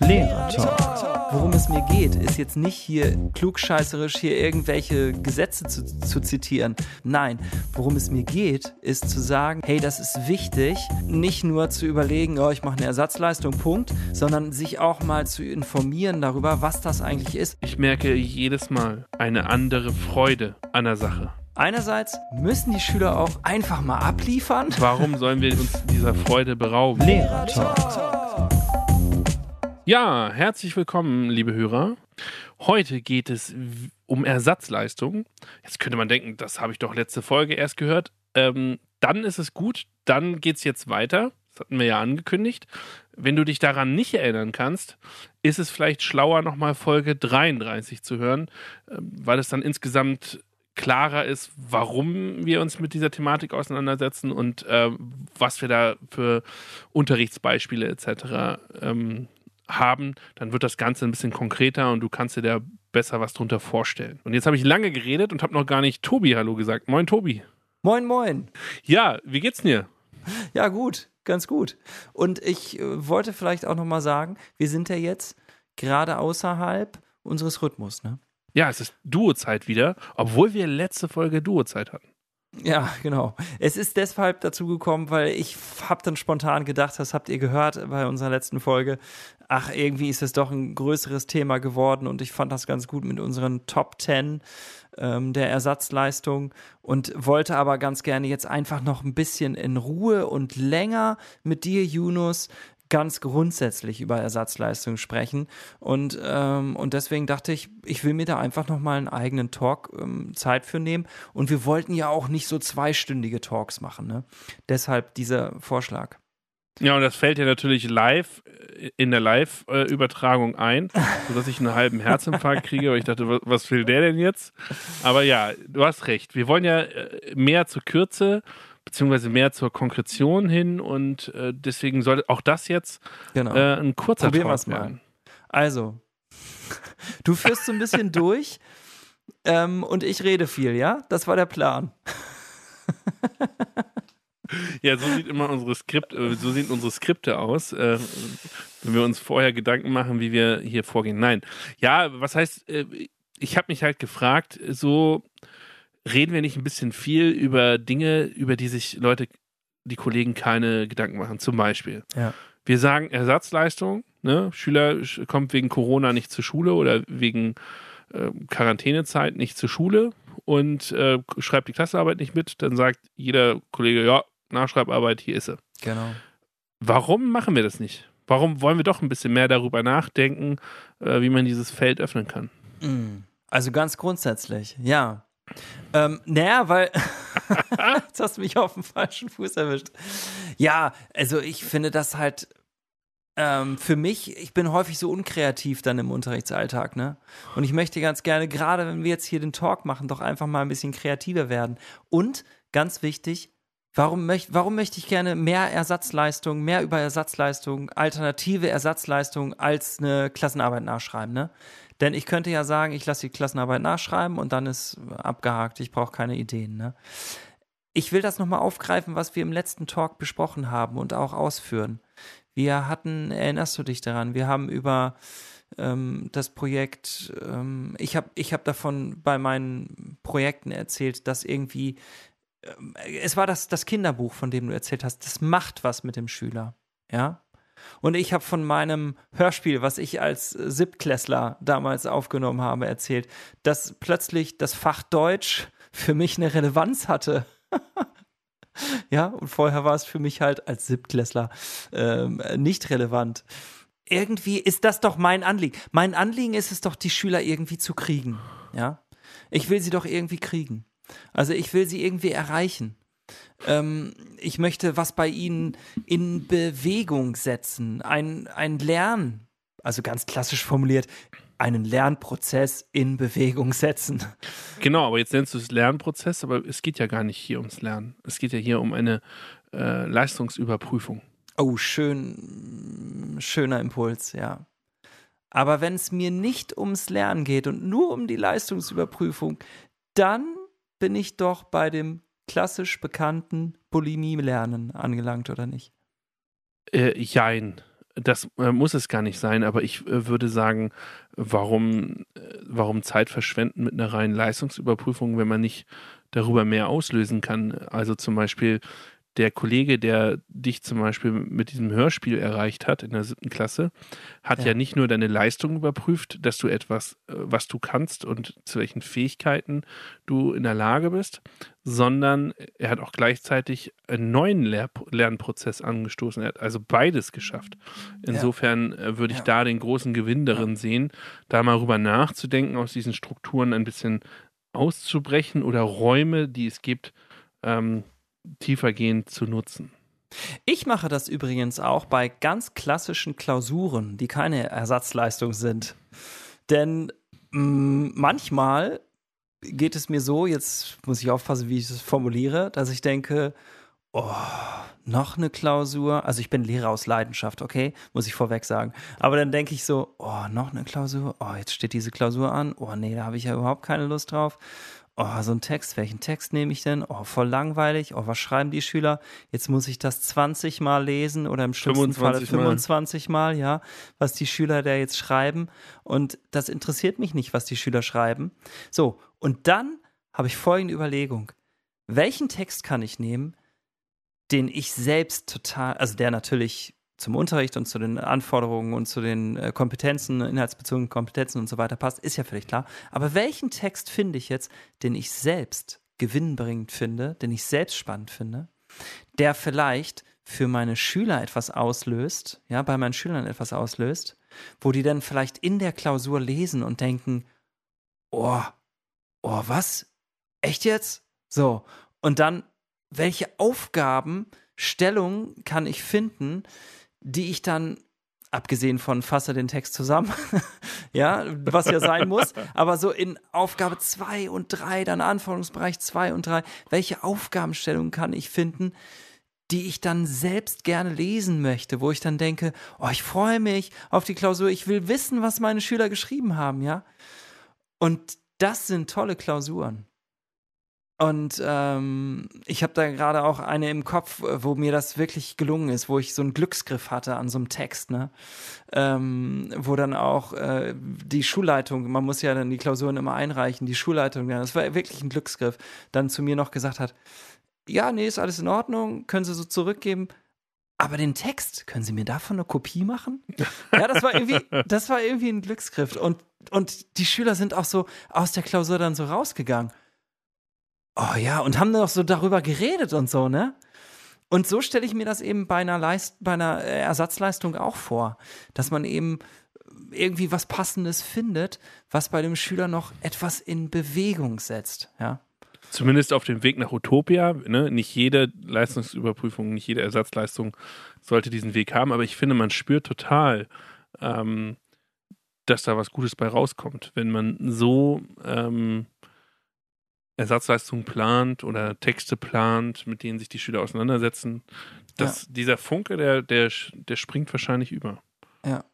Lehrer Worum es mir geht, ist jetzt nicht hier klugscheißerisch hier irgendwelche Gesetze zu, zu zitieren. Nein, worum es mir geht, ist zu sagen, hey, das ist wichtig, nicht nur zu überlegen, oh, ich mache eine Ersatzleistung, Punkt, sondern sich auch mal zu informieren darüber, was das eigentlich ist. Ich merke jedes Mal eine andere Freude an der Sache. Einerseits müssen die Schüler auch einfach mal abliefern. Warum sollen wir uns dieser Freude berauben? Lehrer Talk. Ja, herzlich willkommen, liebe Hörer. Heute geht es um Ersatzleistung. Jetzt könnte man denken, das habe ich doch letzte Folge erst gehört. Ähm, dann ist es gut, dann geht es jetzt weiter. Das hatten wir ja angekündigt. Wenn du dich daran nicht erinnern kannst, ist es vielleicht schlauer, nochmal Folge 33 zu hören, ähm, weil es dann insgesamt klarer ist, warum wir uns mit dieser Thematik auseinandersetzen und äh, was wir da für Unterrichtsbeispiele etc. Ähm, haben, dann wird das Ganze ein bisschen konkreter und du kannst dir da besser was drunter vorstellen. Und jetzt habe ich lange geredet und habe noch gar nicht Tobi Hallo gesagt. Moin, Tobi. Moin, moin. Ja, wie geht's dir? Ja, gut, ganz gut. Und ich äh, wollte vielleicht auch nochmal sagen, wir sind ja jetzt gerade außerhalb unseres Rhythmus, ne? Ja, es ist Duozeit wieder, obwohl wir letzte Folge Duozeit hatten. Ja, genau. Es ist deshalb dazu gekommen, weil ich habe dann spontan gedacht, das habt ihr gehört bei unserer letzten Folge. Ach, irgendwie ist es doch ein größeres Thema geworden und ich fand das ganz gut mit unseren Top 10 ähm, der Ersatzleistung und wollte aber ganz gerne jetzt einfach noch ein bisschen in Ruhe und länger mit dir, Yunus, ganz grundsätzlich über Ersatzleistung sprechen. Und, ähm, und deswegen dachte ich, ich will mir da einfach nochmal einen eigenen Talk ähm, Zeit für nehmen. Und wir wollten ja auch nicht so zweistündige Talks machen. Ne? Deshalb dieser Vorschlag. Ja, und das fällt ja natürlich live äh, in der Live-Übertragung ein, sodass ich einen halben Herzinfarkt kriege, weil ich dachte, was will der denn jetzt? Aber ja, du hast recht. Wir wollen ja äh, mehr zur Kürze beziehungsweise mehr zur Konkretion hin und äh, deswegen soll auch das jetzt genau. äh, ein kurzer Probieren Talk werden. Mal. Also, du führst so ein bisschen durch ähm, und ich rede viel, ja? Das war der Plan. Ja, so sieht immer unsere Skript, äh, so sehen unsere Skripte aus, äh, wenn wir uns vorher Gedanken machen, wie wir hier vorgehen. Nein, ja, was heißt? Äh, ich habe mich halt gefragt, so reden wir nicht ein bisschen viel über Dinge, über die sich Leute, die Kollegen keine Gedanken machen. Zum Beispiel. Ja. Wir sagen Ersatzleistung, ne? Schüler kommt wegen Corona nicht zur Schule oder wegen äh, Quarantänezeit nicht zur Schule und äh, schreibt die Klassenarbeit nicht mit, dann sagt jeder Kollege, ja, Nachschreibarbeit, hier ist sie. Genau. Warum machen wir das nicht? Warum wollen wir doch ein bisschen mehr darüber nachdenken, äh, wie man dieses Feld öffnen kann? Mm. Also ganz grundsätzlich, ja. Ähm, naja, weil jetzt hast du mich auf dem falschen Fuß erwischt. Ja, also ich finde das halt ähm, für mich, ich bin häufig so unkreativ dann im Unterrichtsalltag, ne? Und ich möchte ganz gerne, gerade wenn wir jetzt hier den Talk machen, doch einfach mal ein bisschen kreativer werden. Und ganz wichtig, Warum, möcht, warum möchte ich gerne mehr Ersatzleistung, mehr über Ersatzleistung, alternative Ersatzleistung als eine Klassenarbeit nachschreiben? Ne? Denn ich könnte ja sagen, ich lasse die Klassenarbeit nachschreiben und dann ist abgehakt, ich brauche keine Ideen. Ne? Ich will das nochmal aufgreifen, was wir im letzten Talk besprochen haben und auch ausführen. Wir hatten, erinnerst du dich daran, wir haben über ähm, das Projekt, ähm, ich habe ich hab davon bei meinen Projekten erzählt, dass irgendwie, es war das, das Kinderbuch, von dem du erzählt hast, das macht was mit dem Schüler. Ja, und ich habe von meinem Hörspiel, was ich als Siebtklässler damals aufgenommen habe, erzählt, dass plötzlich das Fach Deutsch für mich eine Relevanz hatte. ja, und vorher war es für mich halt als Siebtklässler ähm, nicht relevant. Irgendwie ist das doch mein Anliegen. Mein Anliegen ist es doch, die Schüler irgendwie zu kriegen. Ja, ich will sie doch irgendwie kriegen. Also ich will sie irgendwie erreichen. Ähm, ich möchte was bei ihnen in Bewegung setzen. Ein, ein Lern, also ganz klassisch formuliert, einen Lernprozess in Bewegung setzen. Genau, aber jetzt nennst du es Lernprozess, aber es geht ja gar nicht hier ums Lernen. Es geht ja hier um eine äh, Leistungsüberprüfung. Oh, schön, schöner Impuls, ja. Aber wenn es mir nicht ums Lernen geht und nur um die Leistungsüberprüfung, dann bin ich doch bei dem klassisch bekannten Bulimie-Lernen angelangt, oder nicht? Äh, jein. das äh, muss es gar nicht sein, aber ich äh, würde sagen, warum, äh, warum Zeit verschwenden mit einer reinen Leistungsüberprüfung, wenn man nicht darüber mehr auslösen kann? Also zum Beispiel der Kollege, der dich zum Beispiel mit diesem Hörspiel erreicht hat in der siebten Klasse, hat ja, ja nicht nur deine Leistung überprüft, dass du etwas, äh, was du kannst und zu welchen Fähigkeiten du in der Lage bist, sondern er hat auch gleichzeitig einen neuen Lehr Lernprozess angestoßen. Er hat also beides geschafft. Insofern ja. Äh, würde ich ja. da den großen Gewinn darin sehen, da mal rüber nachzudenken, aus diesen Strukturen ein bisschen auszubrechen oder Räume, die es gibt, ähm, tiefergehend zu nutzen. Ich mache das übrigens auch bei ganz klassischen Klausuren, die keine Ersatzleistung sind. Denn mh, mm, manchmal geht es mir so, jetzt muss ich aufpassen, wie ich es formuliere, dass ich denke, oh, noch eine Klausur. Also ich bin Lehrer aus Leidenschaft, okay, muss ich vorweg sagen. Aber dann denke ich so, oh, noch eine Klausur. Oh, jetzt steht diese Klausur an. Oh, nee, da habe ich ja überhaupt keine Lust drauf oh, so ein Text, welchen Text nehme ich denn? Oh, voll langweilig. Oh, was schreiben die Schüler? Jetzt muss ich das 20 Mal lesen oder im schlimmsten Fall 25 Mal. Mal, ja, was die Schüler da jetzt schreiben. Und das interessiert mich nicht, was die Schüler schreiben. So, und dann habe ich folgende Überlegung. Welchen Text kann ich nehmen, den ich selbst total, also der natürlich zum Unterricht und zu den Anforderungen und zu den äh, Kompetenzen, inhaltsbezogenen Kompetenzen und so weiter passt, ist ja völlig klar. Aber welchen Text finde ich jetzt, den ich selbst gewinnbringend finde, den ich selbst spannend finde, der vielleicht für meine Schüler etwas auslöst, ja, bei meinen Schülern etwas auslöst, wo die dann vielleicht in der Klausur lesen und denken, oh, oh, was? Echt jetzt? So. Und dann, welche Aufgabenstellung kann ich finden, die ich dann abgesehen von fasse den Text zusammen, ja, was ja sein muss, aber so in Aufgabe 2 und 3, dann Anforderungsbereich 2 und 3, welche Aufgabenstellung kann ich finden, die ich dann selbst gerne lesen möchte, wo ich dann denke, oh, ich freue mich auf die Klausur, ich will wissen, was meine Schüler geschrieben haben, ja? Und das sind tolle Klausuren. Und ähm, ich habe da gerade auch eine im Kopf, wo mir das wirklich gelungen ist, wo ich so einen Glücksgriff hatte an so einem Text, ne? Ähm, wo dann auch äh, die Schulleitung, man muss ja dann die Klausuren immer einreichen, die Schulleitung, ja, das war wirklich ein Glücksgriff, dann zu mir noch gesagt hat, ja, nee, ist alles in Ordnung, können Sie so zurückgeben. Aber den Text, können Sie mir davon eine Kopie machen? Ja, das war irgendwie, das war irgendwie ein Glücksgriff. Und, und die Schüler sind auch so aus der Klausur dann so rausgegangen. Oh ja, und haben noch so darüber geredet und so, ne? Und so stelle ich mir das eben bei einer, Leist bei einer äh, Ersatzleistung auch vor, dass man eben irgendwie was Passendes findet, was bei dem Schüler noch etwas in Bewegung setzt, ja. Zumindest auf dem Weg nach Utopia. Ne? Nicht jede Leistungsüberprüfung, nicht jede Ersatzleistung sollte diesen Weg haben, aber ich finde, man spürt total, ähm, dass da was Gutes bei rauskommt, wenn man so ähm, Ersatzleistungen plant oder Texte plant, mit denen sich die Schüler auseinandersetzen. Das, ja. Dieser Funke, der, der, der springt wahrscheinlich über. Ja.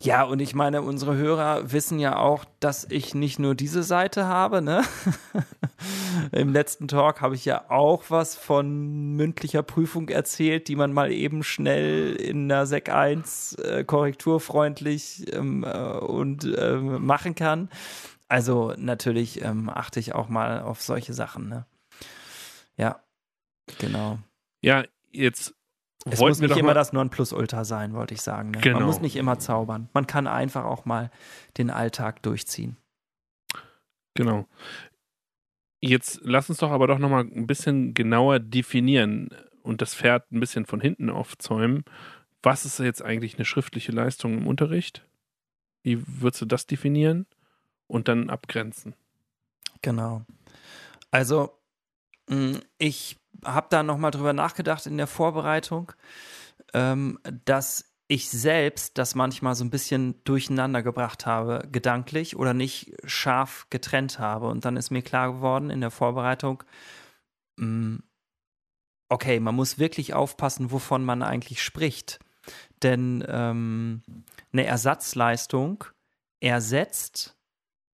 Ja, und ich meine, unsere Hörer wissen ja auch, dass ich nicht nur diese Seite habe, ne? Im letzten Talk habe ich ja auch was von mündlicher Prüfung erzählt, die man mal eben schnell in der Sec 1 äh, korrekturfreundlich ähm, äh, und äh, machen kann. Also natürlich ähm, achte ich auch mal auf solche Sachen. Ne? Ja, genau. Ja, jetzt. Es muss nicht immer das Nonplusultra sein, wollte ich sagen. Ne? Genau. Man muss nicht immer zaubern. Man kann einfach auch mal den Alltag durchziehen. Genau. Jetzt lass uns doch aber doch nochmal ein bisschen genauer definieren und das Pferd ein bisschen von hinten aufzäumen. Was ist jetzt eigentlich eine schriftliche Leistung im Unterricht? Wie würdest du das definieren? Und dann abgrenzen. Genau. Also, mm, ich habe da nochmal drüber nachgedacht in der Vorbereitung, ähm, dass ich selbst das manchmal so ein bisschen durcheinander gebracht habe, gedanklich oder nicht scharf getrennt habe. Und dann ist mir klar geworden in der Vorbereitung, mm, okay, man muss wirklich aufpassen, wovon man eigentlich spricht. Denn ähm, eine Ersatzleistung ersetzt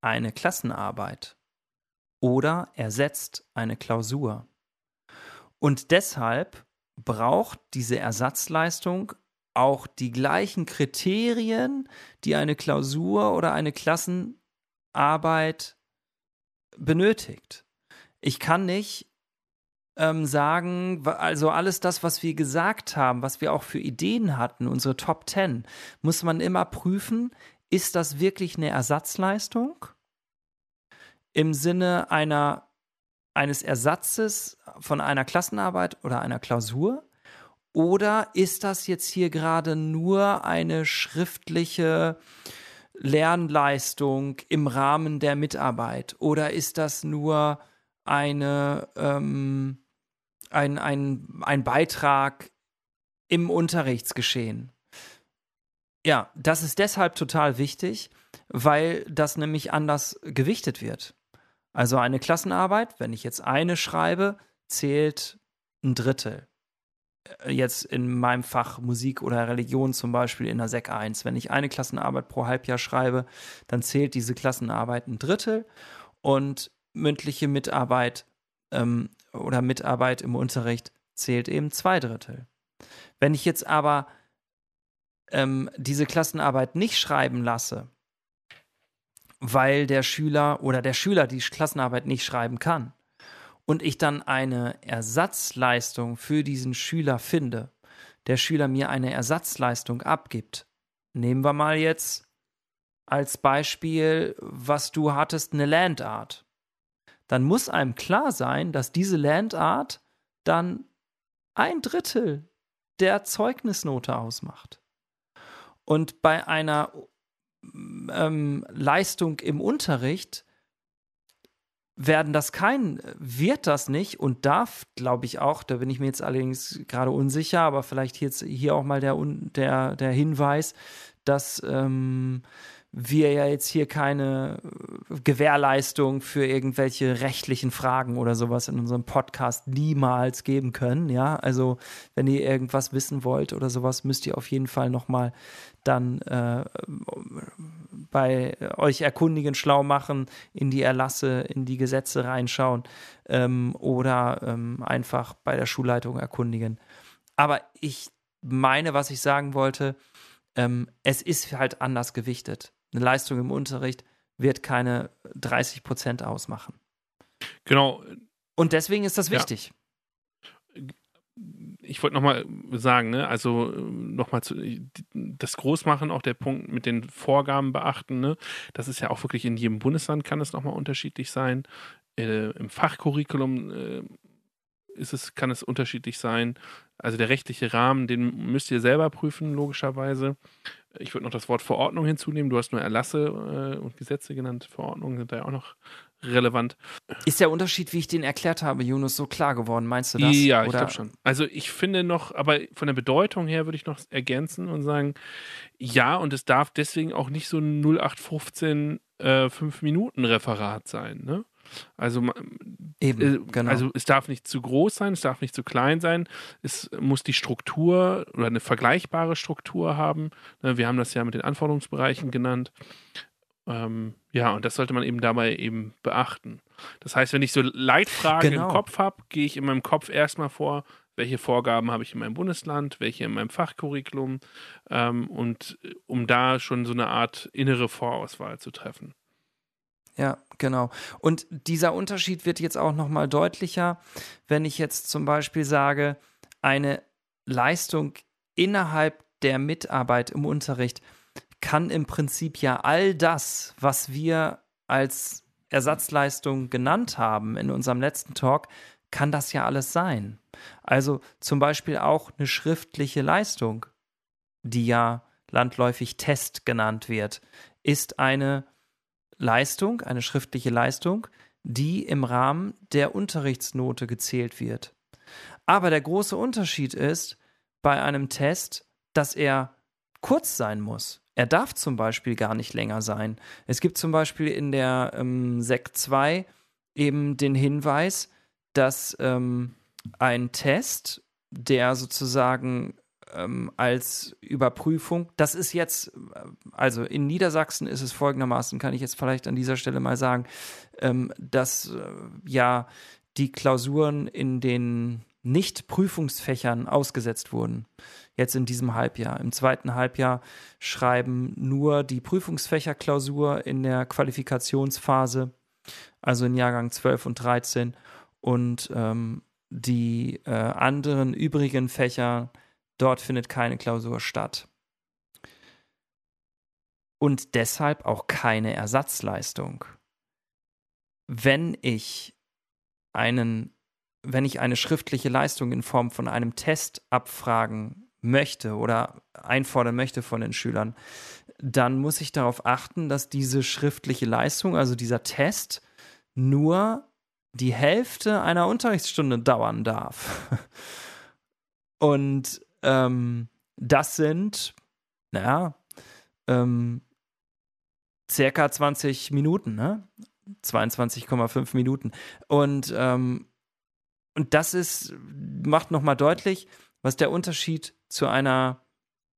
eine Klassenarbeit oder ersetzt eine Klausur. Und deshalb braucht diese Ersatzleistung auch die gleichen Kriterien, die eine Klausur oder eine Klassenarbeit benötigt. Ich kann nicht ähm, sagen, also alles das, was wir gesagt haben, was wir auch für Ideen hatten, unsere Top Ten, muss man immer prüfen, ist das wirklich eine Ersatzleistung im Sinne einer, eines Ersatzes von einer Klassenarbeit oder einer Klausur? Oder ist das jetzt hier gerade nur eine schriftliche Lernleistung im Rahmen der Mitarbeit? Oder ist das nur eine, ähm, ein, ein, ein Beitrag im Unterrichtsgeschehen? Ja, das ist deshalb total wichtig, weil das nämlich anders gewichtet wird. Also eine Klassenarbeit, wenn ich jetzt eine schreibe, zählt ein Drittel. Äh, jetzt in meinem Fach Musik oder Religion zum Beispiel in der Sek 1. Wenn ich eine Klassenarbeit pro Halbjahr schreibe, dann zählt diese Klassenarbeit ein Drittel und mündliche Mitarbeit ähm, oder Mitarbeit im Unterricht zählt eben zwei Drittel. Wenn ich jetzt aber ähm, diese Klassenarbeit nicht schreiben lasse, weil der Schüler oder der Schüler die Klassenarbeit nicht schreiben kann, und ich dann eine Ersatzleistung für diesen Schüler finde, der Schüler mir eine Ersatzleistung abgibt. Nehmen wir mal jetzt als Beispiel, was du hattest, eine Landart. Dann muss einem klar sein, dass diese Landart dann ein Drittel der Zeugnisnote ausmacht. Und bei einer ähm, Leistung im Unterricht werden das kein, wird das nicht und darf, glaube ich auch, da bin ich mir jetzt allerdings gerade unsicher, aber vielleicht jetzt hier auch mal der, der, der Hinweis, dass ähm, wir ja jetzt hier keine Gewährleistung für irgendwelche rechtlichen Fragen oder sowas in unserem Podcast niemals geben können. Ja, also wenn ihr irgendwas wissen wollt oder sowas, müsst ihr auf jeden Fall nochmal dann äh, bei euch erkundigen, schlau machen, in die Erlasse, in die Gesetze reinschauen ähm, oder ähm, einfach bei der Schulleitung erkundigen. Aber ich meine, was ich sagen wollte, ähm, es ist halt anders gewichtet. Eine Leistung im Unterricht wird keine 30 Prozent ausmachen. Genau. Und deswegen ist das wichtig. Ja ich wollte nochmal sagen, ne, also nochmal zu das Großmachen, auch der Punkt mit den Vorgaben beachten, ne, das ist ja auch wirklich in jedem Bundesland kann es nochmal unterschiedlich sein. Äh, Im Fachcurriculum äh, ist es, kann es unterschiedlich sein. Also der rechtliche Rahmen, den müsst ihr selber prüfen, logischerweise. Ich würde noch das Wort Verordnung hinzunehmen. Du hast nur Erlasse äh, und Gesetze genannt. Verordnungen sind da ja auch noch relevant. Ist der Unterschied, wie ich den erklärt habe, Yunus, so klar geworden? Meinst du das? Ja, ich glaube schon. Also ich finde noch, aber von der Bedeutung her würde ich noch ergänzen und sagen, ja, und es darf deswegen auch nicht so ein 0815 äh, 5-Minuten-Referat sein. Ne? Also, Eben, äh, genau. also es darf nicht zu groß sein, es darf nicht zu klein sein. Es muss die Struktur oder eine vergleichbare Struktur haben. Ne, wir haben das ja mit den Anforderungsbereichen genannt. Ähm, ja, und das sollte man eben dabei eben beachten. Das heißt, wenn ich so Leitfragen genau. im Kopf habe, gehe ich in meinem Kopf erstmal vor, welche Vorgaben habe ich in meinem Bundesland, welche in meinem Fachcurriculum ähm, und äh, um da schon so eine Art innere Vorauswahl zu treffen. Ja, genau. Und dieser Unterschied wird jetzt auch nochmal deutlicher, wenn ich jetzt zum Beispiel sage, eine Leistung innerhalb der Mitarbeit im Unterricht kann im Prinzip ja all das, was wir als Ersatzleistung genannt haben in unserem letzten Talk, kann das ja alles sein. Also zum Beispiel auch eine schriftliche Leistung, die ja landläufig Test genannt wird, ist eine Leistung, eine schriftliche Leistung, die im Rahmen der Unterrichtsnote gezählt wird. Aber der große Unterschied ist bei einem Test, dass er kurz sein muss. Er darf zum Beispiel gar nicht länger sein. Es gibt zum Beispiel in der ähm, Sek 2 eben den Hinweis, dass ähm, ein Test, der sozusagen ähm, als Überprüfung, das ist jetzt, äh, also in Niedersachsen ist es folgendermaßen, kann ich jetzt vielleicht an dieser Stelle mal sagen, ähm, dass äh, ja die Klausuren in den Nicht-Prüfungsfächern ausgesetzt wurden. jetzt in diesem Halbjahr. Im zweiten Halbjahr schreiben nur die Prüfungsfächerklausur in der Qualifikationsphase, also in Jahrgang 12 und 13 und ähm, die äh, anderen übrigen Fächer, dort findet keine Klausur statt. Und deshalb auch keine Ersatzleistung. Wenn ich einen, wenn ich eine schriftliche Leistung in Form von einem Test abfragen möchte oder einfordern möchte von den Schülern, dann muss ich darauf achten, dass diese schriftliche Leistung, also dieser Test, nur die Hälfte einer Unterrichtsstunde dauern darf. Und ähm, das sind, naja, ähm, circa 20 Minuten, ne? 22,5 Minuten. Und, ähm, und das ist, macht nochmal deutlich, was der Unterschied zu einer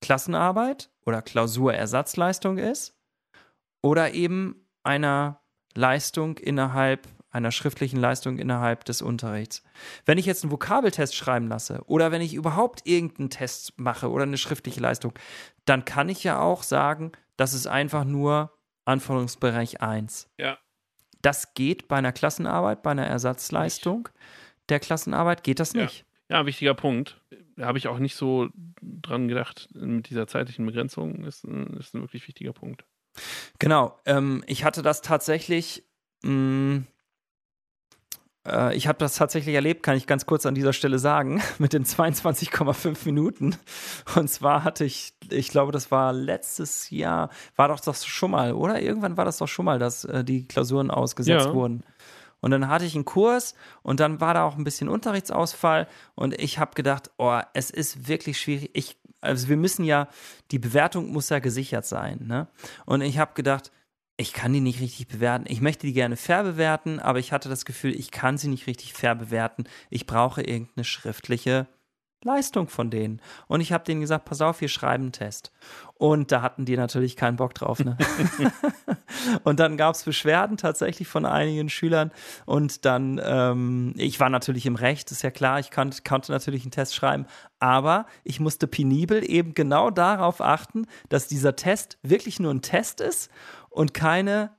Klassenarbeit oder Klausurersatzleistung ist oder eben einer Leistung innerhalb einer schriftlichen Leistung innerhalb des Unterrichts. Wenn ich jetzt einen Vokabeltest schreiben lasse oder wenn ich überhaupt irgendeinen Test mache oder eine schriftliche Leistung, dann kann ich ja auch sagen, das ist einfach nur Anforderungsbereich 1. Ja. Das geht bei einer Klassenarbeit, bei einer Ersatzleistung der Klassenarbeit geht das nicht. Ja, ja wichtiger Punkt. Da habe ich auch nicht so dran gedacht mit dieser zeitlichen Begrenzung. Ist ein, ist ein wirklich wichtiger Punkt. Genau. Ähm, ich hatte das tatsächlich mh, mm, ich habe das tatsächlich erlebt, kann ich ganz kurz an dieser Stelle sagen, mit den 22,5 Minuten. Und zwar hatte ich, ich glaube, das war letztes Jahr, war doch das schon mal, oder? Irgendwann war das doch schon mal, dass äh, die Klausuren ausgesetzt ja. wurden. Und dann hatte ich einen Kurs und dann war da auch ein bisschen Unterrichtsausfall und ich habe gedacht, oh, es ist wirklich schwierig. Ich, also wir müssen ja, die Bewertung muss ja gesichert sein. Ne? Und ich habe gedacht, ich kann die nicht richtig bewerten. Ich möchte die gerne fair bewerten, aber ich hatte das Gefühl, ich kann sie nicht richtig fair bewerten. Ich brauche irgendeine schriftliche Leistung von denen. Und ich habe denen gesagt, pass auf, wir schreiben einen Test. Und da hatten die natürlich keinen Bock drauf. Ne? und dann gab es Beschwerden tatsächlich von einigen Schülern. Und dann, ähm, ich war natürlich im Recht, ist ja klar, ich konnte, konnte natürlich einen Test schreiben. Aber ich musste penibel eben genau darauf achten, dass dieser Test wirklich nur ein Test ist und keine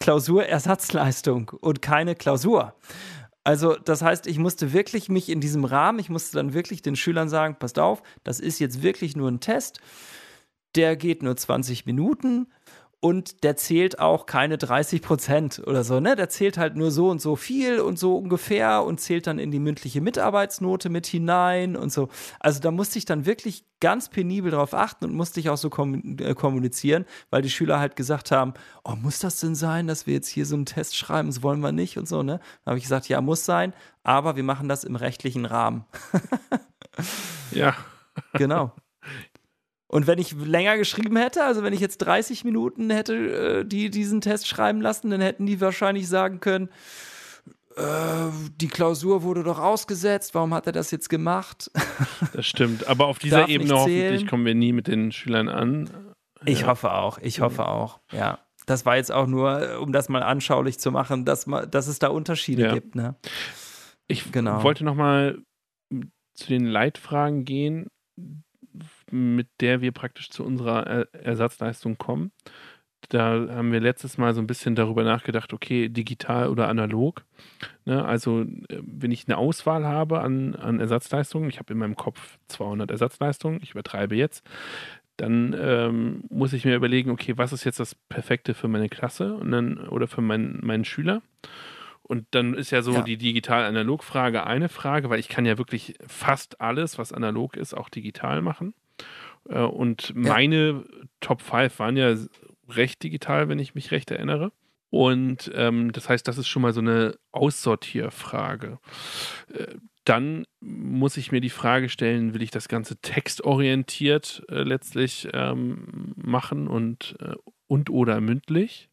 Klausurersatzleistung und keine Klausur. Also, das heißt, ich musste wirklich mich in diesem Rahmen, ich musste dann wirklich den Schülern sagen, passt auf, das ist jetzt wirklich nur ein Test. Der geht nur 20 Minuten und der zählt auch keine 30 Prozent oder so, ne? Der zählt halt nur so und so viel und so ungefähr und zählt dann in die mündliche Mitarbeitsnote mit hinein und so. Also da musste ich dann wirklich ganz penibel drauf achten und musste ich auch so äh, kommunizieren, weil die Schüler halt gesagt haben, oh, muss das denn sein, dass wir jetzt hier so einen Test schreiben? Das wollen wir nicht und so, ne? Da habe ich gesagt, ja, muss sein, aber wir machen das im rechtlichen Rahmen. ja. Genau. Und wenn ich länger geschrieben hätte, also wenn ich jetzt 30 Minuten hätte äh, die diesen Test schreiben lassen, dann hätten die wahrscheinlich sagen können, äh, die Klausur wurde doch ausgesetzt, warum hat er das jetzt gemacht? Das stimmt, aber auf dieser Ebene hoffentlich kommen wir nie mit den Schülern an. Ich ja. hoffe auch, ich hoffe auch, ja. Das war jetzt auch nur, um das mal anschaulich zu machen, dass, dass es da Unterschiede ja. gibt. Ne? Ich genau. wollte noch mal zu den Leitfragen gehen mit der wir praktisch zu unserer Ersatzleistung kommen. Da haben wir letztes Mal so ein bisschen darüber nachgedacht, okay, digital oder analog. Ne, also, äh, wenn ich eine Auswahl habe an, an Ersatzleistungen, ich habe in meinem Kopf 200 Ersatzleistungen, ich übertreibe jetzt, dann ähm, muss ich mir überlegen, okay, was ist jetzt das Perfekte für meine Klasse und dann, oder für mein, meinen Schüler? Und dann ist ja so ja. die digital-analog-Frage eine Frage, weil ich kann ja wirklich fast alles, was analog ist, auch digital machen. Äh, und meine Top 5 waren ja recht digital, wenn ich mich recht erinnere. Und ähm, das heißt, das ist schon mal so eine Aussortierfrage. Äh, dann muss ich mir die Frage stellen, will ich das Ganze textorientiert äh, letztlich ähm, machen und, äh, und oder mündlich?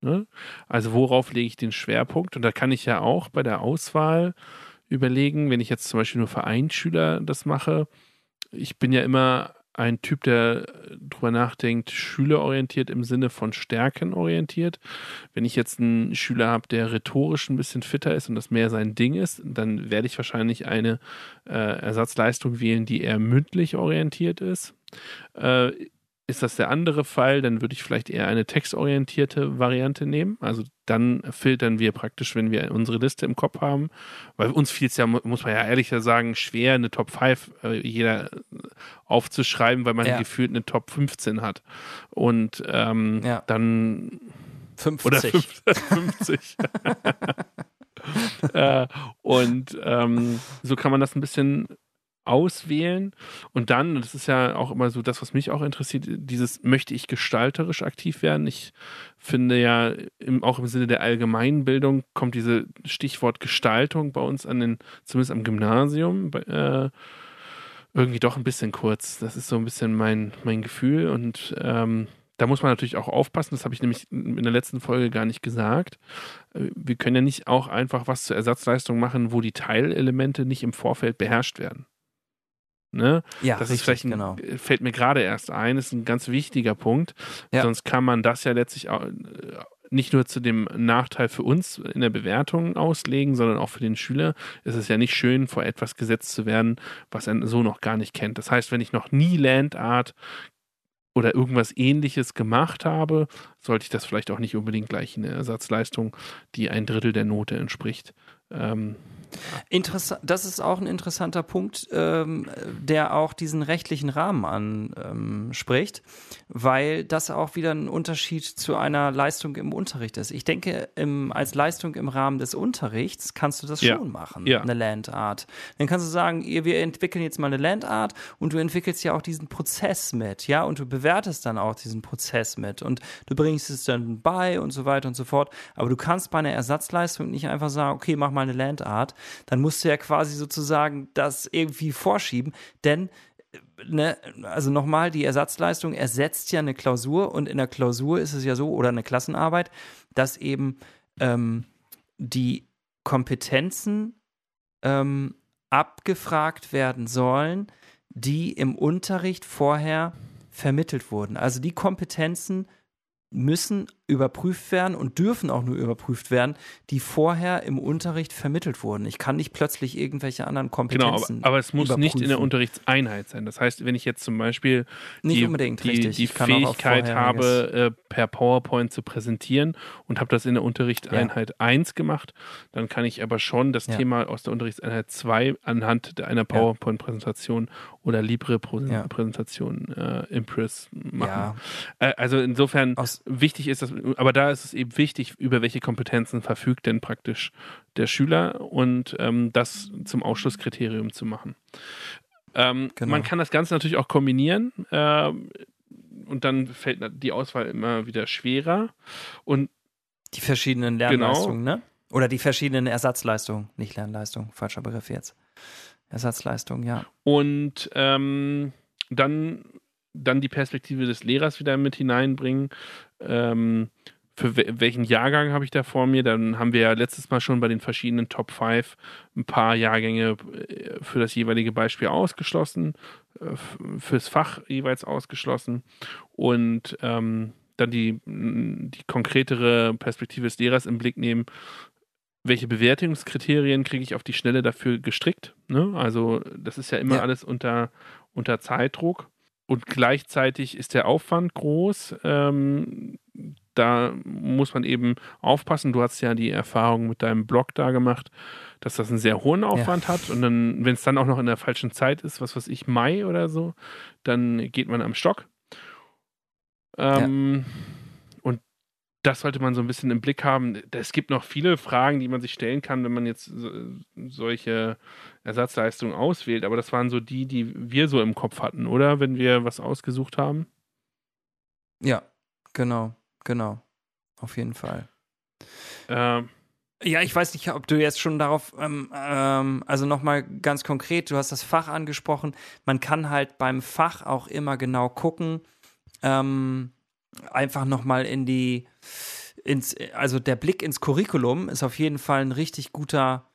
Ne? Also worauf lege ich den Schwerpunkt? Und da kann ich ja auch bei der Auswahl überlegen, wenn ich jetzt zum Beispiel nur für einen Schüler das mache, ich bin ja immer ein Typ, der drüber nachdenkt, schülerorientiert im Sinne von stärkenorientiert. Wenn ich jetzt einen Schüler habe, der rhetorisch ein bisschen fitter ist und das mehr sein Ding ist, dann werde ich wahrscheinlich eine äh, Ersatzleistung wählen, die eher mündlich orientiert ist. Äh, ist das der andere Fall, dann würde ich vielleicht eher eine textorientierte Variante nehmen. Also dann filtern wir praktisch, wenn wir unsere Liste im Kopf haben. Weil uns fiel es ja, muss man ja ehrlicher sagen, schwer, eine Top 5 äh, jeder aufzuschreiben, weil man ja. gefühlt eine Top 15 hat. Und ähm, ja. dann 50. Oder 50. äh, und ähm, so kann man das ein bisschen auswählen und dann, das ist ja auch immer so das, was mich auch interessiert, dieses möchte ich gestalterisch aktiv werden. Ich finde ja im, auch im Sinne der Allgemeinbildung kommt diese Stichwort Gestaltung bei uns an den, zumindest am Gymnasium, äh, irgendwie doch ein bisschen kurz. Das ist so ein bisschen mein, mein Gefühl und ähm, da muss man natürlich auch aufpassen, das habe ich nämlich in der letzten Folge gar nicht gesagt. Wir können ja nicht auch einfach was zur Ersatzleistung machen, wo die Teilelemente nicht im Vorfeld beherrscht werden. Ne? Ja, das ist vielleicht ein, genau. fällt mir gerade erst ein, ist ein ganz wichtiger Punkt. Ja. Sonst kann man das ja letztlich auch, äh, nicht nur zu dem Nachteil für uns in der Bewertung auslegen, sondern auch für den Schüler. Es ist ja nicht schön, vor etwas gesetzt zu werden, was er so noch gar nicht kennt. Das heißt, wenn ich noch nie Landart oder irgendwas ähnliches gemacht habe, sollte ich das vielleicht auch nicht unbedingt gleich in der Ersatzleistung, die ein Drittel der Note entspricht, ähm, Interessant, das ist auch ein interessanter Punkt, ähm, der auch diesen rechtlichen Rahmen anspricht, ähm, weil das auch wieder ein Unterschied zu einer Leistung im Unterricht ist. Ich denke, im, als Leistung im Rahmen des Unterrichts kannst du das ja. schon machen, ja. eine Landart. Dann kannst du sagen, wir entwickeln jetzt mal eine Landart und du entwickelst ja auch diesen Prozess mit, ja, und du bewertest dann auch diesen Prozess mit und du bringst es dann bei und so weiter und so fort. Aber du kannst bei einer Ersatzleistung nicht einfach sagen, okay, mach mal eine Landart dann musst du ja quasi sozusagen das irgendwie vorschieben, denn Ne, also nochmal, die Ersatzleistung ersetzt ja eine Klausur und in der Klausur ist es ja so, oder eine Klassenarbeit, dass eben ähm, die Kompetenzen ähm, abgefragt werden sollen, die im Unterricht vorher vermittelt wurden. Also die Kompetenzen müssen überprüft werden und dürfen auch nur überprüft werden, die vorher im Unterricht vermittelt wurden. Ich kann nicht plötzlich irgendwelche anderen Kompetenzen. Genau, aber, aber es muss nicht in der Unterrichtseinheit sein. Das heißt, wenn ich jetzt zum Beispiel nicht die, unbedingt, die, richtig. die Fähigkeit habe, äh, per PowerPoint zu präsentieren und habe das in der Unterrichtseinheit ja. 1 gemacht, dann kann ich aber schon das ja. Thema aus der Unterrichtseinheit 2 anhand einer PowerPoint-Präsentation oder Libre-Präsentation äh, Impress machen. Äh, also insofern aus wichtig ist, dass aber da ist es eben wichtig, über welche Kompetenzen verfügt denn praktisch der Schüler und ähm, das zum Ausschlusskriterium zu machen. Ähm, genau. Man kann das Ganze natürlich auch kombinieren äh, und dann fällt die Auswahl immer wieder schwerer. Und die verschiedenen. Lernleistungen, genau. ne? Oder die verschiedenen Ersatzleistungen, nicht Lernleistung, falscher Begriff jetzt. Ersatzleistungen, ja. Und ähm, dann dann die Perspektive des Lehrers wieder mit hineinbringen. Ähm, für welchen Jahrgang habe ich da vor mir? Dann haben wir ja letztes Mal schon bei den verschiedenen Top 5 ein paar Jahrgänge äh, für das jeweilige Beispiel ausgeschlossen, äh, fürs Fach jeweils ausgeschlossen und ähm, dann die, die konkretere Perspektive des Lehrers im Blick nehmen. Welche Bewertungskriterien kriege ich auf die Schnelle dafür gestrickt? Ne? Also, das ist ja immer ja. alles unter, unter Zeitdruck und gleichzeitig ist der Aufwand groß. Ähm, da muss man eben aufpassen. Du hast ja die Erfahrung mit deinem Blog da gemacht, dass das einen sehr hohen Aufwand ja. hat. Und dann, wenn es dann auch noch in der falschen Zeit ist, was weiß ich, Mai oder so, dann geht man am Stock. Ähm, ja das sollte man so ein bisschen im Blick haben. Es gibt noch viele Fragen, die man sich stellen kann, wenn man jetzt solche Ersatzleistung auswählt, aber das waren so die, die wir so im Kopf hatten, oder? Wenn wir was ausgesucht haben. Ja, genau, genau. Auf jeden Fall. Ähm, ja, ich weiß nicht, ob du jetzt schon darauf, ähm, ähm, also nochmal ganz konkret, du hast das Fach angesprochen. Man kann halt beim Fach auch immer genau gucken, ähm, einfach nochmal in die, ins, also der Blick ins Curriculum ist auf jeden Fall ein richtig guter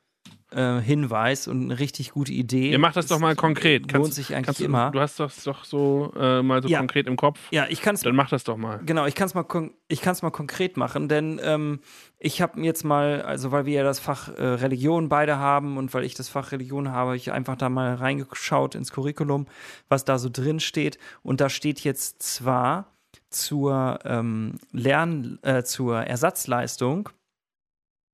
äh, Hinweis und eine richtig gute Idee. Ihr macht das doch mal konkret. Lohnt Kannst, sich eigentlich du, immer. Du hast das doch so äh, mal so Ja. konkret im Kopf. Ja, ich kann es Dann mach das doch mal. Genau, ich kann es mal, ich kann's mal konkret machen, denn ähm, ich habe mir jetzt mal, also weil wir ja das Fach äh, Religion beide haben und weil ich das Fach Religion habe, ich einfach da mal reingeschaut ins Curriculum, was da so drin steht. Und da steht jetzt zwar zur ähm, Lern, äh, zur Ersatzleistung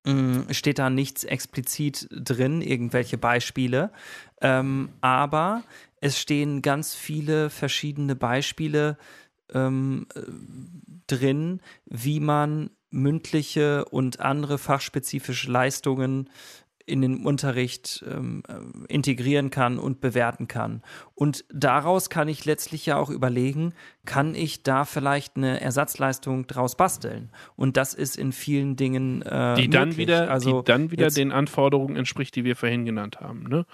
mh, steht da nichts explizit drin, irgendwelche Beispiele, ähm, aber es stehen ganz viele verschiedene Beispiele ähm, äh, drin, wie man mündliche und andere fachspezifische Leistungen in den Unterricht ähm, äh, integrieren kann und bewerten kann. Und daraus kann ich letztlich ja auch überlegen, kann ich da vielleicht eine Ersatzleistung draus basteln? Und das ist in vielen Dingen äh, Die dann möglich. wieder, also die dann wieder den Anforderungen entspricht, die wir vorhin genannt haben. Ne?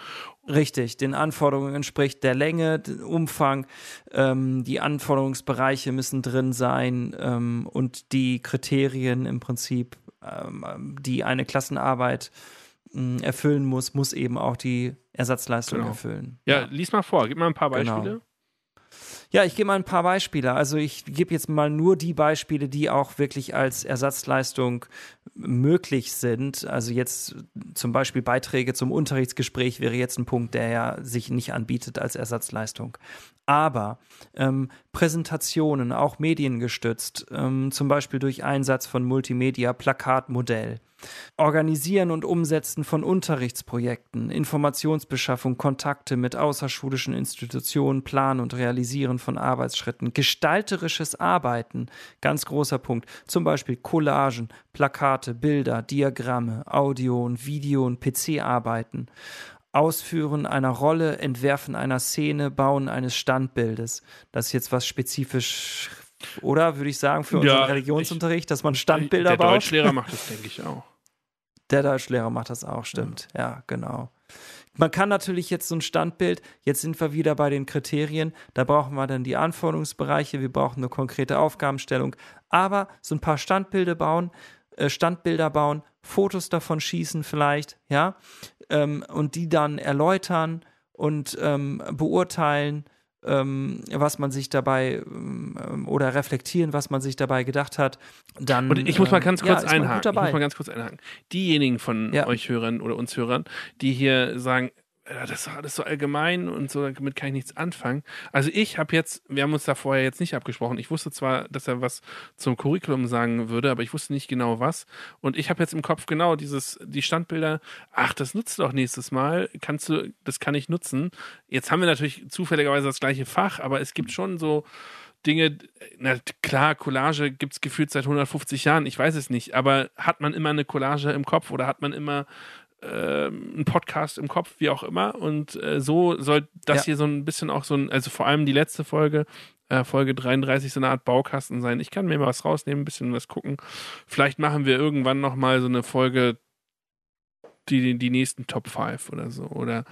Richtig, den Anforderungen entspricht der Länge, den Umfang, ähm, die Anforderungsbereiche müssen drin sein ähm, und die Kriterien im Prinzip, ähm, die eine Klassenarbeit mh, erfüllen muss, muss eben auch die Ersatzleistung Genau. erfüllen. Ja, lies mal vor, gib mal ein paar Genau. Beispiele. Ja, ich gebe mal ein paar Beispiele. Also ich gebe jetzt mal nur die Beispiele, die auch wirklich als Ersatzleistung möglich sind. Also jetzt zum Beispiel Beiträge zum Unterrichtsgespräch wäre jetzt ein Punkt, der ja sich nicht anbietet als Ersatzleistung. Aber ähm, Präsentationen, auch mediengestützt, ähm, zum Beispiel durch Einsatz von Multimedia, Plakatmodell, Organisieren und Umsetzen von Unterrichtsprojekten, Informationsbeschaffung, Kontakte mit außerschulischen Institutionen, Plan und Realisieren von Arbeitsschritten, gestalterisches Arbeiten, ganz großer Punkt, zum Beispiel Collagen, Plakate, Bilder, Diagramme, Audio und Video und PC-Arbeiten, Ausführen einer Rolle, Entwerfen einer Szene, Bauen eines Standbildes. Das ist jetzt was spezifisch, oder würde ich sagen, für unseren Ja, Religionsunterricht, dass man Standbilder Der baut? Deutschlehrer macht das, denke ich, auch. Der Deutschlehrer macht das auch, stimmt. Ja, genau. Man kann natürlich jetzt so ein Standbild, jetzt sind wir wieder bei den Kriterien, da brauchen wir dann die Anforderungsbereiche, wir brauchen eine konkrete Aufgabenstellung, aber so ein paar Standbilder bauen, äh, Standbilder bauen, Fotos davon schießen vielleicht, ja, ähm, und die dann erläutern und ähm, beurteilen, ähm, was man sich dabei ähm, oder reflektieren, was man sich dabei gedacht hat, dann. Und ich muss mal ähm, ganz ja, kurz gut einhaken. Ich muss mal ganz kurz einhaken. Diejenigen von Ja. euch Hörern oder uns Hörern, die hier sagen, das ist alles so allgemein und so, damit kann ich nichts anfangen. Also ich habe jetzt, wir haben uns da vorher jetzt nicht abgesprochen. Ich wusste zwar, dass er was zum Curriculum sagen würde, aber ich wusste nicht genau was. Und ich habe jetzt im Kopf genau dieses, die Standbilder, ach, das nutzt du doch nächstes Mal, kannst du, das kann ich nutzen. Jetzt haben wir natürlich zufälligerweise das gleiche Fach, aber es gibt schon so Dinge, na klar, Collage gibt es gefühlt seit 150 Jahren, ich weiß es nicht, aber hat man immer eine Collage im Kopf oder hat man immer ähm, einen Podcast im Kopf, wie auch immer. Und äh, so soll das Ja. hier so ein bisschen auch so ein, also vor allem die letzte Folge, äh, Folge 33, so eine Art Baukasten sein. Ich kann mir mal was rausnehmen, ein bisschen was gucken. Vielleicht machen wir irgendwann nochmal so eine Folge, die, die nächsten Top 5 oder so. Oder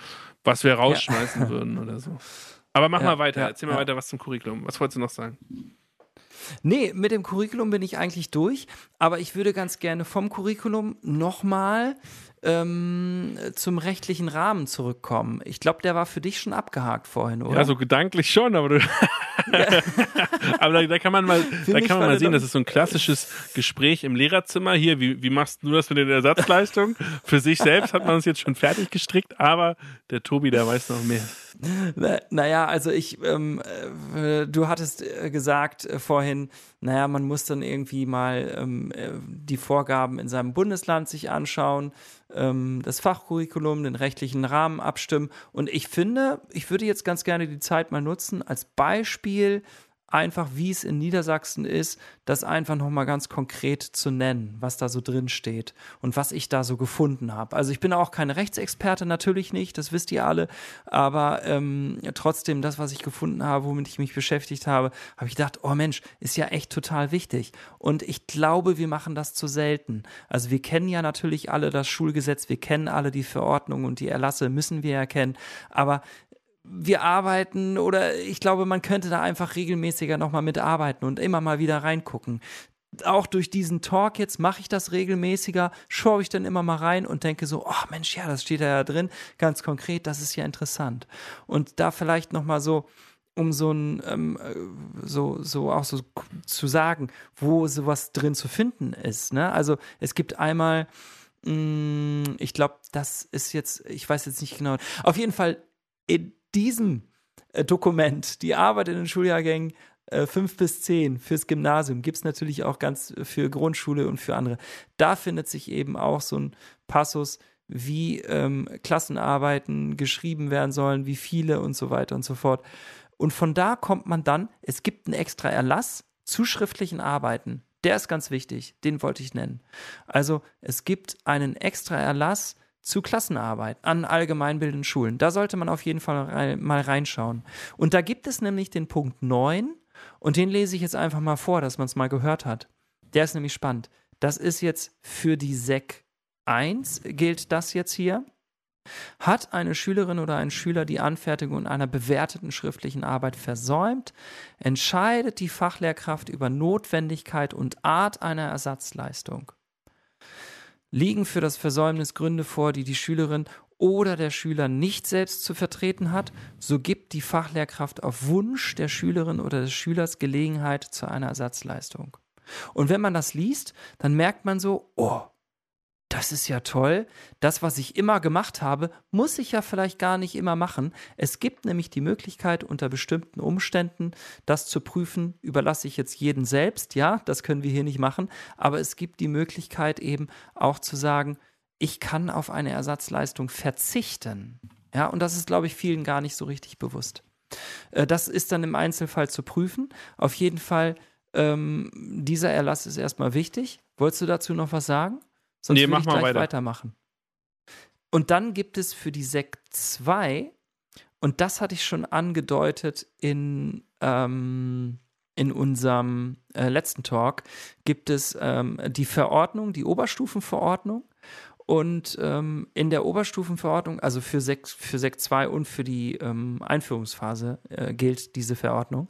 was wir rausschmeißen würden oder so. Aber mach Ja, mal weiter, ja, erzähl mal ja. weiter was zum Curriculum. Was wolltest du noch sagen? Nee, mit dem Curriculum bin ich eigentlich durch, aber ich würde ganz gerne vom Curriculum nochmal ähm, zum rechtlichen Rahmen zurückkommen. Ich glaube, der war für dich schon abgehakt vorhin, oder? Ja, so gedanklich schon, aber du. aber da, da kann man mal, da kann man mal sehen, das ist so ein klassisches Gespräch im Lehrerzimmer. Hier, wie, wie machst du das mit den Ersatzleistungen? Für sich selbst hat man es jetzt schon fertig gestrickt, aber der Tobi, der weiß noch mehr. Na- Naja, also ich, ähm, äh, du hattest äh, gesagt äh, vorhin, naja, man muss dann irgendwie mal ähm, äh, die Vorgaben in seinem Bundesland sich anschauen, ähm, das Fachcurriculum, den rechtlichen Rahmen abstimmen. Und ich finde, ich würde jetzt ganz gerne die Zeit mal nutzen, als Beispiel einfach, wie es in Niedersachsen ist, das einfach nochmal ganz konkret zu nennen, was da so drin steht und was ich da so gefunden habe. Also ich bin auch keine Rechtsexperte, natürlich nicht, das wisst ihr alle, aber ähm, trotzdem das, was ich gefunden habe, womit ich mich beschäftigt habe, habe ich gedacht, oh Mensch, ist ja echt total wichtig. Und ich glaube, wir machen das zu selten. Also wir kennen ja natürlich alle das Schulgesetz, wir kennen alle die Verordnungen und die Erlasse, müssen wir ja kennen, aber wir arbeiten oder ich glaube, man könnte da einfach regelmäßiger nochmal mitarbeiten und immer mal wieder reingucken. auch durch diesen Talk jetzt mache ich das regelmäßiger, schaue ich dann immer mal rein und denke so, ach oh Mensch, ja, das steht da ja drin, ganz konkret, das ist ja interessant. Und da vielleicht noch mal so, um so ein, ähm, so, so auch so zu sagen, wo sowas drin zu finden ist. Ne? Also es gibt einmal, mh, mm, ich glaube, das ist jetzt, ich weiß jetzt nicht genau, auf jeden Fall diesem äh, Dokument, die Arbeit in den Schuljahrgängen äh, 5 bis 10 fürs Gymnasium, gibt es natürlich auch ganz für Grundschule und für andere. Da findet sich eben auch so ein Passus, wie ähm, Klassenarbeiten geschrieben werden sollen, wie viele und so weiter und so fort. Und von da kommt man dann, es gibt einen extra Erlass zu schriftlichen Arbeiten. Der ist ganz wichtig, den wollte ich nennen. Also es gibt einen extra Erlass zu Klassenarbeit an allgemeinbildenden Schulen. Da sollte man auf jeden Fall mal reinschauen. Und da gibt es nämlich den Punkt 9 und den lese ich jetzt einfach mal vor, dass man es mal gehört hat. Der ist nämlich spannend. Das ist jetzt für die SEC 1 gilt das jetzt hier. Hat eine Schülerin oder ein Schüler die Anfertigung einer bewerteten schriftlichen Arbeit versäumt, entscheidet die Fachlehrkraft über Notwendigkeit und Art einer Ersatzleistung. Liegen für das Versäumnis Gründe vor, die die Schülerin oder der Schüler nicht selbst zu vertreten hat, so gibt die Fachlehrkraft auf Wunsch der Schülerin oder des Schülers Gelegenheit zu einer Ersatzleistung. Und wenn man das liest, dann merkt man so, oh, das ist ja toll. Das, was ich immer gemacht habe, muss ich ja vielleicht gar nicht immer machen. Es gibt nämlich die Möglichkeit, unter bestimmten Umständen das zu prüfen. Überlasse ich jetzt jeden selbst. Ja, das können wir hier nicht machen. Aber es gibt die Möglichkeit eben auch zu sagen, ich kann auf eine Ersatzleistung verzichten. Ja, und das ist, glaube ich, vielen gar nicht so richtig bewusst. Äh, das ist dann im Einzelfall zu prüfen. Auf jeden Fall, ähm, dieser Erlass ist erstmal wichtig. Wolltest du dazu noch was sagen? Sonst nee, mach ich gleich weiter. weitermachen. Und dann gibt es für die Sek 2, und das hatte ich schon angedeutet in, ähm, in unserem äh, letzten Talk, gibt es ähm, die Verordnung, die Oberstufenverordnung. Und ähm, in der Oberstufenverordnung, also für Sek, für Sek 2 und für die ähm, Einführungsphase äh, gilt diese Verordnung.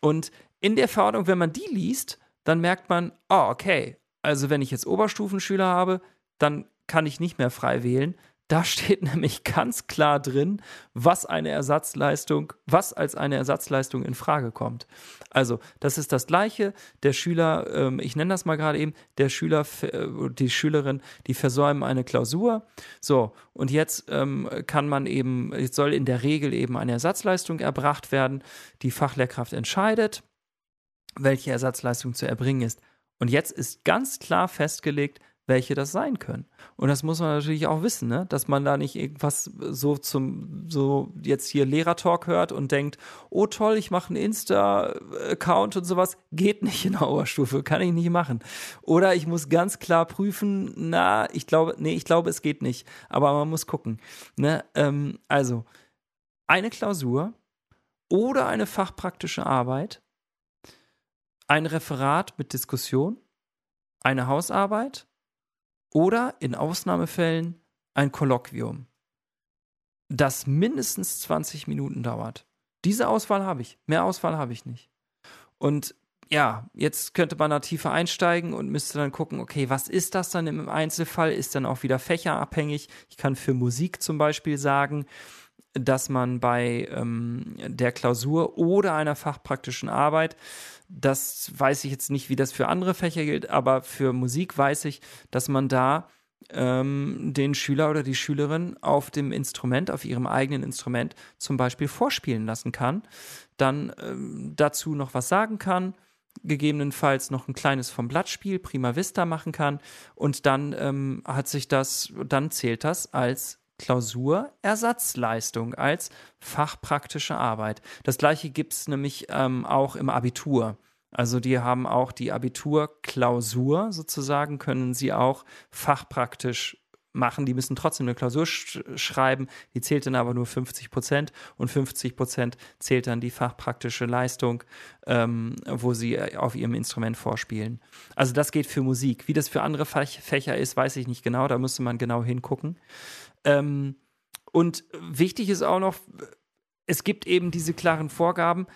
Und in der Verordnung, wenn man die liest, dann merkt man, oh, okay, also wenn ich jetzt Oberstufenschüler habe, dann kann ich nicht mehr frei wählen. Da steht nämlich ganz klar drin, was eine Ersatzleistung, was als eine Ersatzleistung in Frage kommt. Also, das ist das Gleiche. Der Schüler, ähm, ich nenne das mal gerade eben, der Schüler, äh, die Schülerin, die versäumen eine Klausur. So, und jetzt ähm, kann man eben, jetzt soll in der Regel eben eine Ersatzleistung erbracht werden. Die Fachlehrkraft entscheidet, welche Ersatzleistung zu erbringen ist. Und jetzt ist ganz klar festgelegt, welche das sein können. Und das muss man natürlich auch wissen, ne? dass man da nicht irgendwas so zum, so jetzt hier Lehrertalk hört und denkt, oh toll, ich mache einen Insta-Account und sowas. Geht nicht in der Oberstufe, kann ich nicht machen. Oder ich muss ganz klar prüfen, na, ich glaube, nee, ich glaube, es geht nicht. Aber man muss gucken. Ne? Ähm, also, eine Klausur oder eine fachpraktische Arbeit ein Referat mit Diskussion, eine Hausarbeit oder in Ausnahmefällen ein Kolloquium, das mindestens 20 Minuten dauert. Diese Auswahl habe ich. Mehr Auswahl habe ich nicht. Und ja, jetzt könnte man da tiefer einsteigen und müsste dann gucken, okay, was ist das dann im Einzelfall? Ist dann auch wieder fächerabhängig. Ich kann für Musik zum Beispiel sagen, dass man bei ähm, der Klausur oder einer fachpraktischen Arbeit das weiß ich jetzt nicht, wie das für andere Fächer gilt, aber für Musik weiß ich, dass man da ähm, den Schüler oder die Schülerin auf dem Instrument, auf ihrem eigenen Instrument zum Beispiel vorspielen lassen kann, dann ähm, dazu noch was sagen kann, gegebenenfalls noch ein kleines vom Blattspiel, Prima Vista machen kann und dann ähm, hat sich das, dann zählt das als Klausurersatzleistung als fachpraktische Arbeit. Das gleiche gibt es nämlich ähm, auch im Abitur. Also die haben auch die Abiturklausur sozusagen, können sie auch fachpraktisch machen. Die müssen trotzdem eine Klausur sch schreiben, die zählt dann aber nur 50 Prozent und 50 Prozent zählt dann die fachpraktische Leistung, ähm, wo sie auf ihrem Instrument vorspielen. Also das geht für Musik. Wie das für andere Fächer ist, weiß ich nicht genau, da müsste man genau hingucken. Ähm, und wichtig ist auch noch, es gibt eben diese klaren Vorgaben.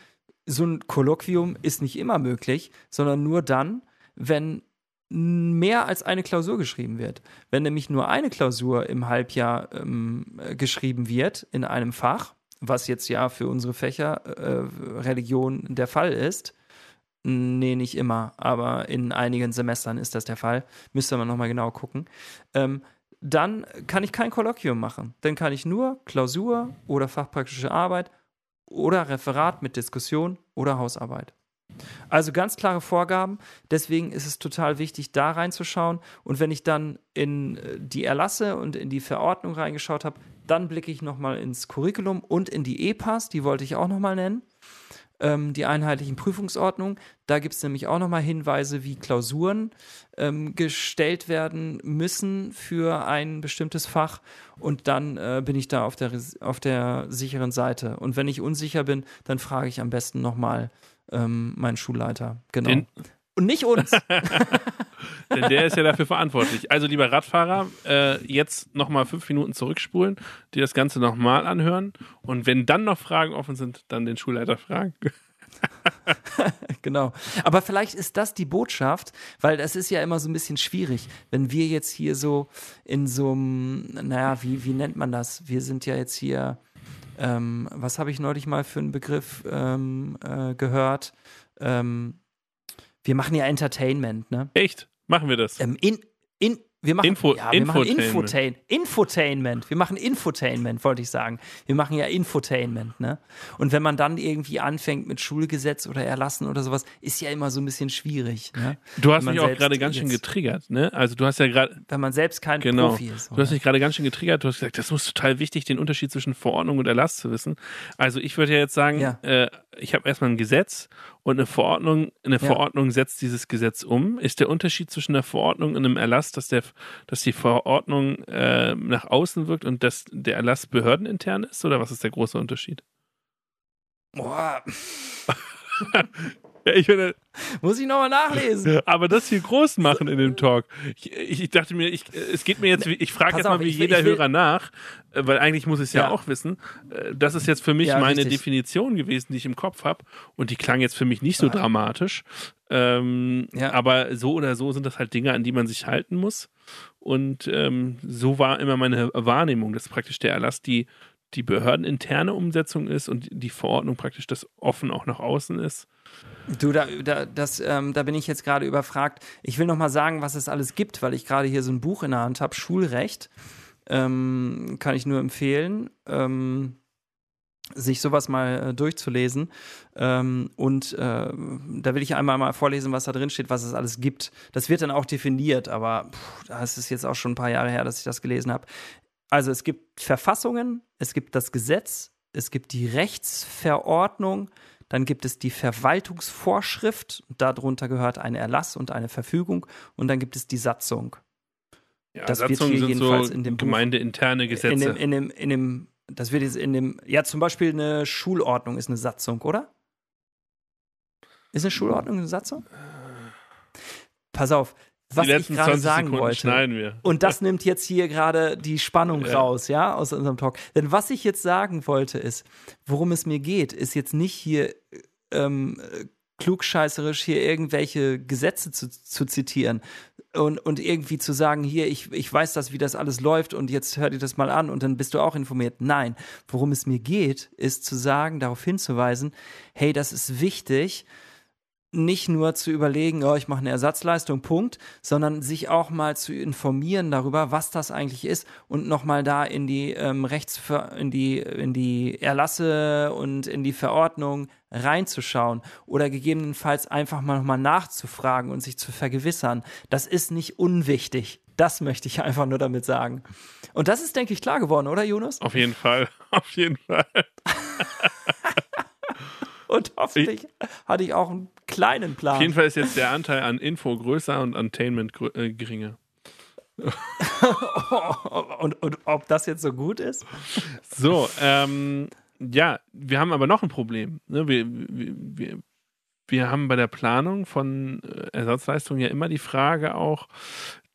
So ein Kolloquium ist nicht immer möglich, sondern nur dann, wenn mehr als eine Klausur geschrieben wird. Wenn nämlich nur eine Klausur im Halbjahr ähm, geschrieben wird in einem Fach, was jetzt ja für unsere Fächer äh, Religion der Fall ist, Nee, nicht immer, aber in einigen Semestern ist das der Fall. Müsste man nochmal genau gucken. Ähm, dann kann ich kein Kolloquium machen. Dann kann ich nur Klausur oder fachpraktische Arbeit oder Referat mit Diskussion oder Hausarbeit. Also ganz klare Vorgaben. Deswegen ist es total wichtig, da reinzuschauen. Und wenn ich dann in äh, die Erlasse und in die Verordnung reingeschaut habe, dann blicke ich nochmal ins Curriculum und in die EPAS, die wollte ich auch nochmal nennen ähm, die einheitlichen Prüfungsordnungen. Da gibt es nämlich auch nochmal Hinweise, wie Klausuren ähm, gestellt werden müssen für ein bestimmtes Fach. Und dann äh, bin ich da auf der, auf der sicheren Seite. Und wenn ich unsicher bin, dann frage ich am besten nochmal ähm, meinen Schulleiter. Genau. Den und nicht uns. Denn der ist ja dafür verantwortlich. Also, lieber Radfahrer, äh, jetzt nochmal fünf Minuten zurückspulen, dir das Ganze nochmal anhören und wenn dann noch Fragen offen sind, dann den Schulleiter fragen. genau. Aber vielleicht ist das die Botschaft, weil das ist ja immer so ein bisschen schwierig, wenn wir jetzt hier so in so einem, naja, wie, wie nennt man das? Wir sind ja jetzt hier, ähm, was habe ich neulich mal für einen Begriff ähm, äh, gehört? Ähm, wir machen ja Entertainment, ne? Echt? Machen wir das? Ähm, in, in, wir machen, Info, ja, wir Infotainment. machen Infotain, Infotainment. Wir machen Infotainment, wollte ich sagen. Wir machen ja Infotainment, ne? Und wenn man dann irgendwie anfängt mit Schulgesetz oder Erlassen oder sowas, ist ja immer so ein bisschen schwierig. Ne? Du hast mich auch gerade ganz schön getriggert, ne? Also du hast ja gerade. Wenn man selbst kein genau, Profi ist. Oder? Du hast mich gerade ganz schön getriggert. Du hast gesagt, das muss total wichtig, den Unterschied zwischen Verordnung und Erlass zu wissen. Also ich würde ja jetzt sagen, ja. Äh, ich habe erstmal ein Gesetz und eine Verordnung, eine ja. Verordnung setzt dieses Gesetz um. Ist der Unterschied zwischen einer Verordnung und einem Erlass, dass der, dass die Verordnung äh, nach außen wirkt und dass der Erlass behördenintern ist? Oder was ist der große Unterschied? Boah. Ja, ich meine, Muss ich nochmal nachlesen. Aber das hier groß machen in dem Talk. Ich, ich dachte mir, ich, es geht mir jetzt, ich frage jetzt mal wie jeder will, Hörer nach, äh, weil eigentlich muss ich es ja. ja. auch wissen. Äh, das ist jetzt für mich ja, meine richtig. Definition gewesen, die ich im Kopf habe. Und die klang jetzt für mich nicht so dramatisch. Ähm, ja. Aber so oder so sind das halt Dinge, an die man sich halten muss. Und ähm, so war immer meine Wahrnehmung, dass praktisch der Erlass die, die behördeninterne Umsetzung ist und die Verordnung praktisch das offen auch nach außen ist. Du, da, da, das, ähm, da bin ich jetzt gerade überfragt. Ich will noch mal sagen, was es alles gibt, weil ich gerade hier so ein Buch in der Hand habe, Schulrecht. Ähm, kann ich nur empfehlen, ähm, sich sowas mal äh, durchzulesen. Ähm, und äh, da will ich einmal mal vorlesen, was da drin steht, was es alles gibt. Das wird dann auch definiert, aber das ist jetzt auch schon ein paar Jahre her, dass ich das gelesen habe. Also es gibt Verfassungen, es gibt das Gesetz, es gibt die Rechtsverordnung, dann gibt es die Verwaltungsvorschrift, darunter gehört ein Erlass und eine Verfügung und dann gibt es die Satzung. Ja, das Satzungen wird hier jedenfalls so in dem gemeindeinterne Gesetze. In dem, in dem, in dem, das wird jetzt in dem, ja zum Beispiel eine Schulordnung ist eine Satzung, oder? Ist eine Schulordnung eine Satzung? Pass auf, was ich gerade sagen Sekunden wollte. Und das nimmt jetzt hier gerade die Spannung ja. raus, ja, aus unserem Talk. Denn was ich jetzt sagen wollte, ist, worum es mir geht, ist jetzt nicht hier ähm, klugscheißerisch hier irgendwelche Gesetze zu, zu zitieren und, und irgendwie zu sagen, hier, ich, ich weiß das, wie das alles läuft und jetzt hör dir das mal an und dann bist du auch informiert. Nein, worum es mir geht, ist zu sagen, darauf hinzuweisen, hey, das ist wichtig, nicht nur zu überlegen, oh, ich mache eine Ersatzleistung, Punkt, sondern sich auch mal zu informieren darüber, was das eigentlich ist und nochmal da in die ähm, Rechts in die in die Erlasse und in die Verordnung reinzuschauen oder gegebenenfalls einfach mal nochmal nachzufragen und sich zu vergewissern. Das ist nicht unwichtig. Das möchte ich einfach nur damit sagen. Und das ist, denke ich, klar geworden, oder, Jonas? Auf jeden Fall. Auf jeden Fall. Und hoffentlich hatte ich auch einen kleinen Plan. Auf jeden Fall ist jetzt der Anteil an Info größer und Attainment äh, geringer. und, und ob das jetzt so gut ist? So, ähm, ja, wir haben aber noch ein Problem. Ne? Wir, wir, wir, wir haben bei der Planung von äh, Ersatzleistungen ja immer die Frage auch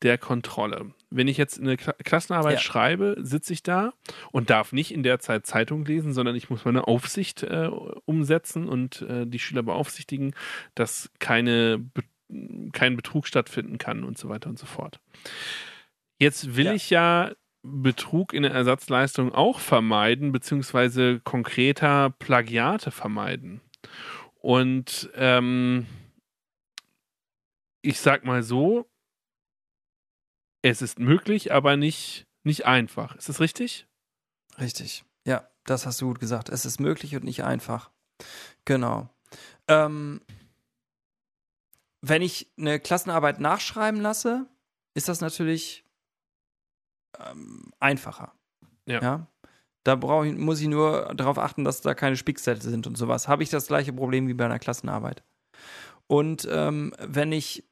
der Kontrolle wenn ich jetzt eine Klassenarbeit ja. schreibe, sitze ich da und darf nicht in der Zeit Zeitung lesen, sondern ich muss meine Aufsicht äh, umsetzen und äh, die Schüler beaufsichtigen, dass keine kein Betrug stattfinden kann und so weiter und so fort. Jetzt will Ja. ich ja Betrug in der Ersatzleistung auch vermeiden, beziehungsweise konkreter Plagiate vermeiden. Und ähm, ich sag mal so, es ist möglich, aber nicht, nicht einfach. Ist das richtig? Richtig. Ja, das hast du gut gesagt. Es ist möglich und nicht einfach. Genau. Ähm, wenn ich eine Klassenarbeit nachschreiben lasse, ist das natürlich ähm, einfacher. Ja. Da brauche ich, muss ich nur darauf achten, dass da keine Spickzettel sind und sowas. Habe ich das gleiche Problem wie bei einer Klassenarbeit. Und ähm, wenn ich,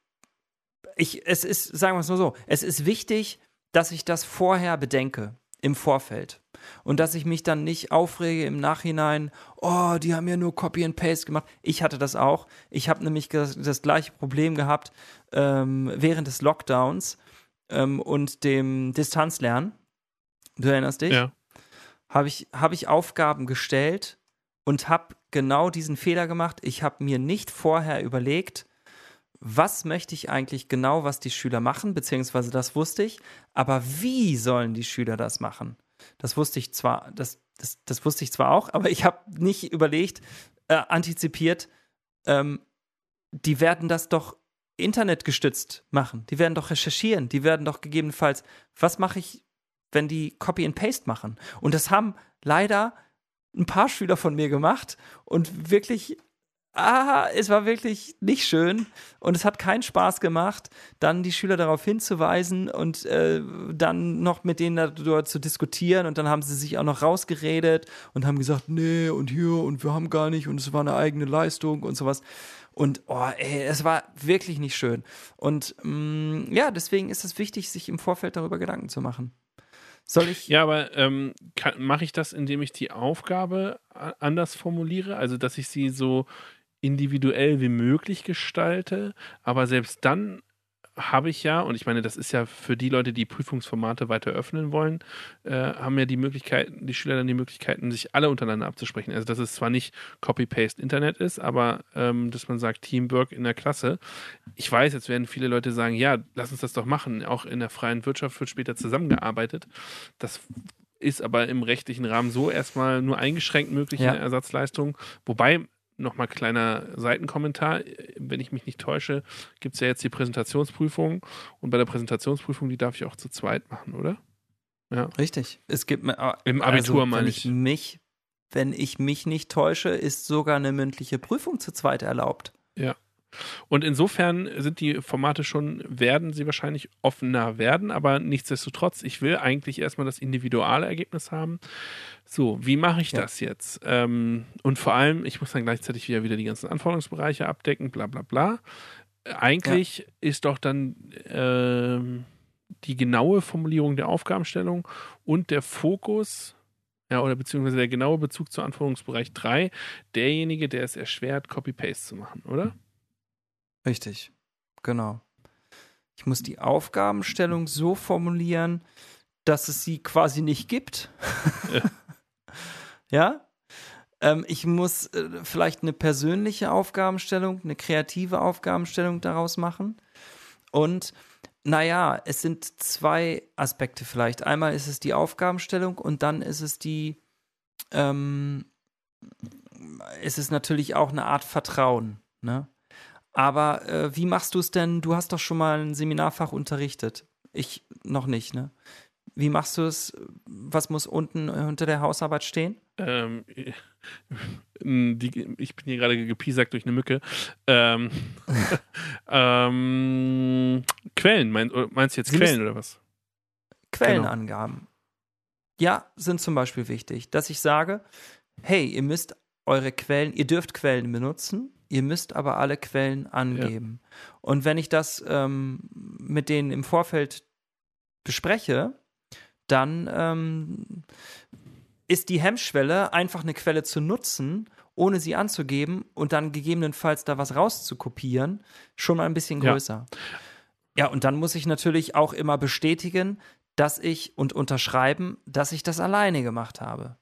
ich, es ist, sagen wir es nur so, es ist wichtig, dass ich das vorher bedenke, im Vorfeld. Und dass ich mich dann nicht aufrege im Nachhinein, oh, die haben ja nur Copy and Paste gemacht. Ich hatte das auch. Ich habe nämlich das, das gleiche Problem gehabt ähm, während des Lockdowns ähm, und dem Distanzlernen. Du erinnerst dich? Ja. habe ich, hab ich Aufgaben gestellt und habe genau diesen Fehler gemacht. Ich habe mir nicht vorher überlegt, was möchte ich eigentlich genau, was die Schüler machen, beziehungsweise das wusste ich, aber wie sollen die Schüler das machen? Das wusste ich zwar, das, das, das wusste ich zwar auch, aber ich habe nicht überlegt, äh, antizipiert, ähm, die werden das doch internetgestützt machen. Die werden doch recherchieren. Die werden doch gegebenenfalls, was mache ich, wenn die Copy and Paste machen? Und das haben leider ein paar Schüler von mir gemacht und wirklich, ah, es war wirklich nicht schön und es hat keinen Spaß gemacht, dann die Schüler darauf hinzuweisen und äh, dann noch mit denen darüber zu diskutieren und dann haben sie sich auch noch rausgeredet und haben gesagt, nee und hier und wir haben gar nicht und es war eine eigene Leistung und sowas. Und oh, ey, es war wirklich nicht schön. Und mh, ja, deswegen ist es wichtig, sich im Vorfeld darüber Gedanken zu machen. Soll ich? Ja, aber ähm, mache ich das, indem ich die Aufgabe anders formuliere? Also, dass ich sie so individuell wie möglich gestalte, aber selbst dann habe ich ja, und ich meine, das ist ja für die Leute, die Prüfungsformate weiter öffnen wollen, äh, haben ja die Möglichkeiten, die Schüler dann die Möglichkeiten, sich alle untereinander abzusprechen. Also, dass es zwar nicht Copy-Paste-Internet ist, aber ähm, dass man sagt Teamwork in der Klasse. Ich weiß, jetzt werden viele Leute sagen, ja, lass uns das doch machen. Auch in der freien Wirtschaft wird später zusammengearbeitet. Das ist aber im rechtlichen Rahmen so erstmal nur eingeschränkt möglich Ja. in der Ersatzleistung. Wobei, nochmal kleiner Seitenkommentar, wenn ich mich nicht täusche, gibt es ja jetzt die Präsentationsprüfung und bei der Präsentationsprüfung, die darf ich auch zu zweit machen, oder? Richtig. Es gibt mir Im Abitur also, meine ich ich. mich, wenn ich mich nicht täusche, ist sogar eine mündliche Prüfung zu zweit erlaubt. Und insofern sind die Formate schon, werden sie wahrscheinlich offener werden, aber nichtsdestotrotz, ich will eigentlich erstmal das individuelle Ergebnis haben. So, wie mache ich Ja. das jetzt? Ähm, und vor allem, ich muss dann gleichzeitig wieder, wieder die ganzen Anforderungsbereiche abdecken, bla bla bla. Äh, Eigentlich ist doch dann ähm, die genaue Formulierung der Aufgabenstellung und der Fokus, ja, oder beziehungsweise der genaue Bezug zu Anforderungsbereich 3, derjenige, der es erschwert, Copy-Paste zu machen, oder? Richtig. Genau. Ich muss die Aufgabenstellung so formulieren, dass es sie quasi nicht gibt. Ja. ja? Ähm, ich muss äh, vielleicht eine persönliche Aufgabenstellung, eine kreative Aufgabenstellung daraus machen. Und naja, es sind zwei Aspekte vielleicht. Einmal ist es die Aufgabenstellung und dann ist es die, ähm, ist es natürlich auch eine Art Vertrauen. Ne? Aber äh, wie machst du es denn? Du hast doch schon mal ein Seminarfach unterrichtet. Ich noch nicht, ne? Wie machst du es? Was muss unten äh, unter der Hausarbeit stehen? Ähm, die, ich bin hier gerade gepiesackt durch eine Mücke. Ähm, ähm, Quellen, mein, oder meinst du jetzt Sie Quellen oder was? Quellenangaben. Ja, sind zum Beispiel wichtig, dass ich sage, hey, ihr müsst eure Quellen, ihr dürft Quellen benutzen, ihr müsst aber alle Quellen angeben. Und wenn ich das ähm, mit denen im Vorfeld bespreche, dann ähm, ist die Hemmschwelle, einfach eine Quelle zu nutzen, ohne sie anzugeben und dann gegebenenfalls da was rauszukopieren, schon mal ein bisschen Ja. größer. Ja, und dann muss ich natürlich auch immer bestätigen, dass ich und unterschreiben, dass ich das alleine gemacht habe.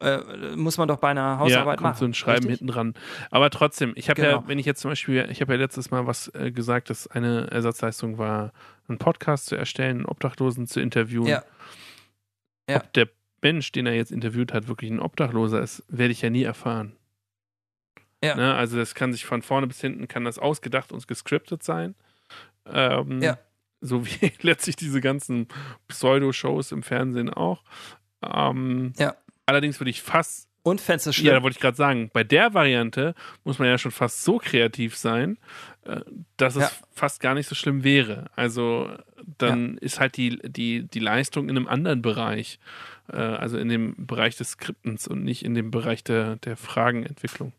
Äh, muss man doch bei einer Hausarbeit ja, machen. so ein Schreiben richtig? hinten dran. Aber trotzdem, ich habe Genau. ja, wenn ich jetzt zum Beispiel, ich habe ja letztes Mal was äh, gesagt, dass eine Ersatzleistung war, einen Podcast zu erstellen, einen Obdachlosen zu interviewen. Ja. Ja. Ob der Mensch, den er jetzt interviewt hat, wirklich ein Obdachloser ist, werde ich ja nie erfahren. Ja. Ne? Also das kann sich von vorne bis hinten, kann das ausgedacht und gescriptet sein. Ähm, Ja. So wie letztlich diese ganzen Pseudo-Shows im Fernsehen auch. Ähm, Ja. Allerdings würde ich fast Und fändest du ja, schlimm? da wollte ich gerade sagen, bei der Variante muss man ja schon fast so kreativ sein, äh, dass es Ja. fast gar nicht so schlimm wäre. Also dann ist halt die, die, die Leistung in einem anderen Bereich, äh, also in dem Bereich des Skriptens und nicht in dem Bereich der, der Fragenentwicklung.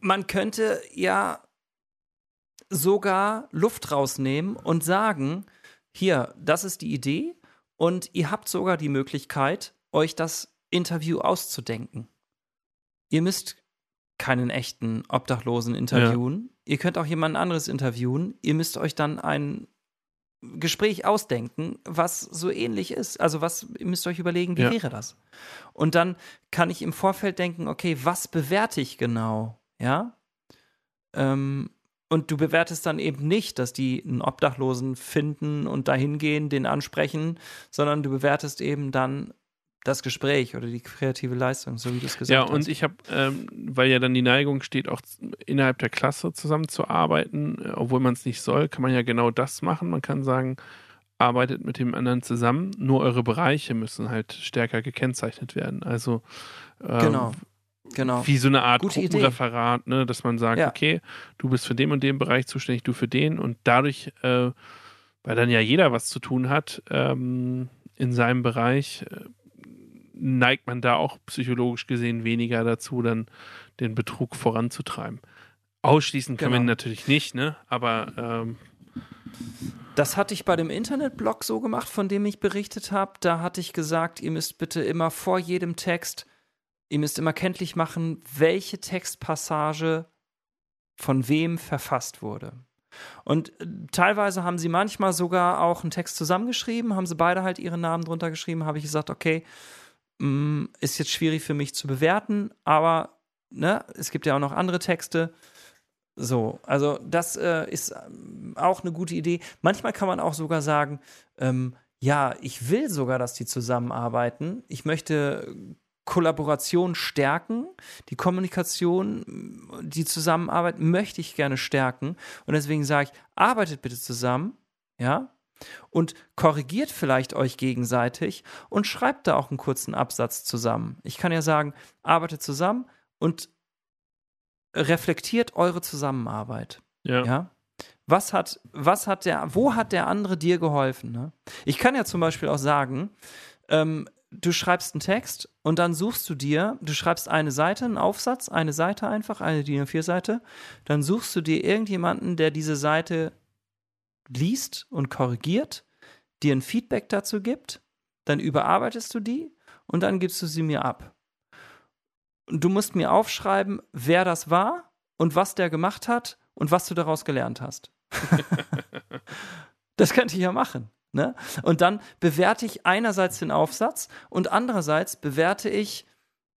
man könnte ja sogar Luft rausnehmen und sagen, hier, das ist die Idee und ihr habt sogar die Möglichkeit, euch das Interview auszudenken. Ihr müsst keinen echten Obdachlosen interviewen. Ihr könnt auch jemand anderes interviewen. Ihr müsst euch dann ein Gespräch ausdenken, was so ähnlich ist. Also was, ihr müsst euch überlegen, wie Ja. wäre das? Und dann kann ich im Vorfeld denken, okay, was bewerte ich genau? Ja. Ähm, und du bewertest dann eben nicht, dass die einen Obdachlosen finden und dahin gehen, den ansprechen, sondern du bewertest eben dann das Gespräch oder die kreative Leistung, so wie du es gesagt Ja, hast. und ich habe, ähm, weil ja dann die Neigung steht, auch innerhalb der Klasse zusammenzuarbeiten, äh, obwohl man es nicht soll, kann man ja genau das machen. Man kann sagen, arbeitet mit dem anderen zusammen, nur eure Bereiche müssen halt stärker gekennzeichnet werden. Also ähm, Genau. Genau. wie so eine Art Gute Idee. Gruppenreferat, ne, dass man sagt, Ja. okay, du bist für den und den Bereich zuständig, du für den und dadurch, äh, weil dann ja jeder was zu tun hat ähm, in seinem Bereich, äh, neigt man da auch psychologisch gesehen weniger dazu, dann den Betrug voranzutreiben. Ausschließen kann man Genau. ihn natürlich nicht, ne? Aber ähm, Das hatte ich bei dem Internetblog so gemacht, von dem ich berichtet habe. Da hatte ich gesagt, ihr müsst bitte immer vor jedem Text, ihr müsst immer kenntlich machen, welche Textpassage von wem verfasst wurde. Und äh, teilweise haben sie manchmal sogar auch einen Text zusammengeschrieben, haben sie beide halt ihre Namen drunter geschrieben, habe ich gesagt, okay, mh, ist jetzt schwierig für mich zu bewerten, aber ne, es gibt ja auch noch andere Texte. So, also das äh, ist ähm, auch eine gute Idee. Manchmal kann man auch sogar sagen, ähm, ja, ich will sogar, dass die zusammenarbeiten. Ich möchte Kollaboration stärken, die Kommunikation, die Zusammenarbeit möchte ich gerne stärken. Und deswegen sage ich, arbeitet bitte zusammen, ja, und korrigiert vielleicht euch gegenseitig und schreibt da auch einen kurzen Absatz zusammen. Ich kann ja sagen, arbeitet zusammen und reflektiert eure Zusammenarbeit. ja. Ja. Was hat, was hat der, wo hat der andere dir geholfen? Ne? Ich kann ja zum Beispiel auch sagen, ähm, du schreibst einen Text und dann suchst du dir, du schreibst eine Seite, einen Aufsatz, eine Seite einfach, eine DIN A4-Seite, dann suchst du dir irgendjemanden, der diese Seite liest und korrigiert, dir ein Feedback dazu gibt, dann überarbeitest du die und dann gibst du sie mir ab. Und du musst mir aufschreiben, wer das war und was der gemacht hat und was du daraus gelernt hast. das könnte ich ja machen. Ne? Und dann bewerte ich einerseits den Aufsatz und andererseits bewerte ich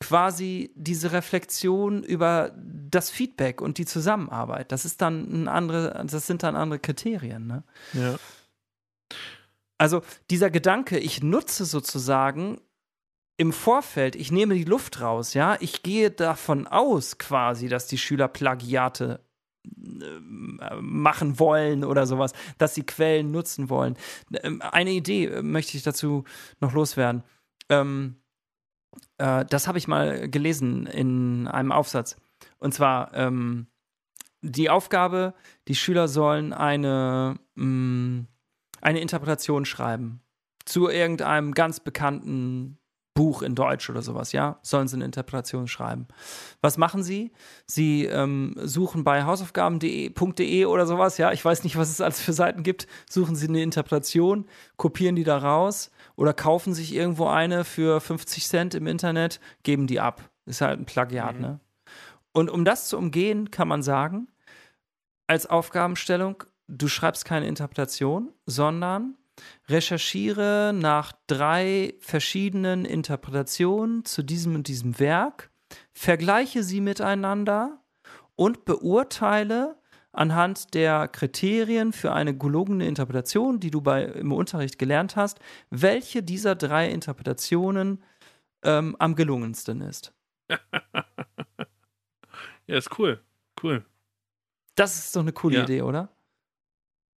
quasi diese Reflexion über das Feedback und die Zusammenarbeit. Das ist dann ein andere, das sind dann andere Kriterien. Ne? ja. Also dieser Gedanke, ich nutze sozusagen im Vorfeld, ich nehme die Luft raus, ja, ich gehe davon aus quasi, dass die Schüler Plagiate machen wollen oder sowas, dass sie Quellen nutzen wollen. Ähm, Eine Idee äh, möchte ich dazu noch loswerden. Ähm, äh, das habe ich mal gelesen in einem Aufsatz. Und zwar ähm, die Aufgabe, die Schüler sollen eine, mh, eine Interpretation schreiben zu irgendeinem ganz bekannten Buch in Deutsch oder sowas, ja, sollen sie eine Interpretation schreiben. Was machen sie? Sie ähm, suchen bei hausaufgaben.de oder sowas, ja, ich weiß nicht, was es alles für Seiten gibt, suchen sie eine Interpretation, kopieren die da raus oder kaufen sich irgendwo eine für 50 Cent im Internet, geben die ab. Ist halt ein Plagiat, Mhm. ne? Und um das zu umgehen, kann man sagen, als Aufgabenstellung, du schreibst keine Interpretation, sondern recherchiere nach drei verschiedenen Interpretationen zu diesem und diesem Werk, vergleiche sie miteinander und beurteile anhand der Kriterien für eine gelungene Interpretation, die du bei, im Unterricht gelernt hast, welche dieser drei Interpretationen ähm, am gelungensten ist. ja, ist cool. Cool. Das ist doch eine coole ja. Idee, oder?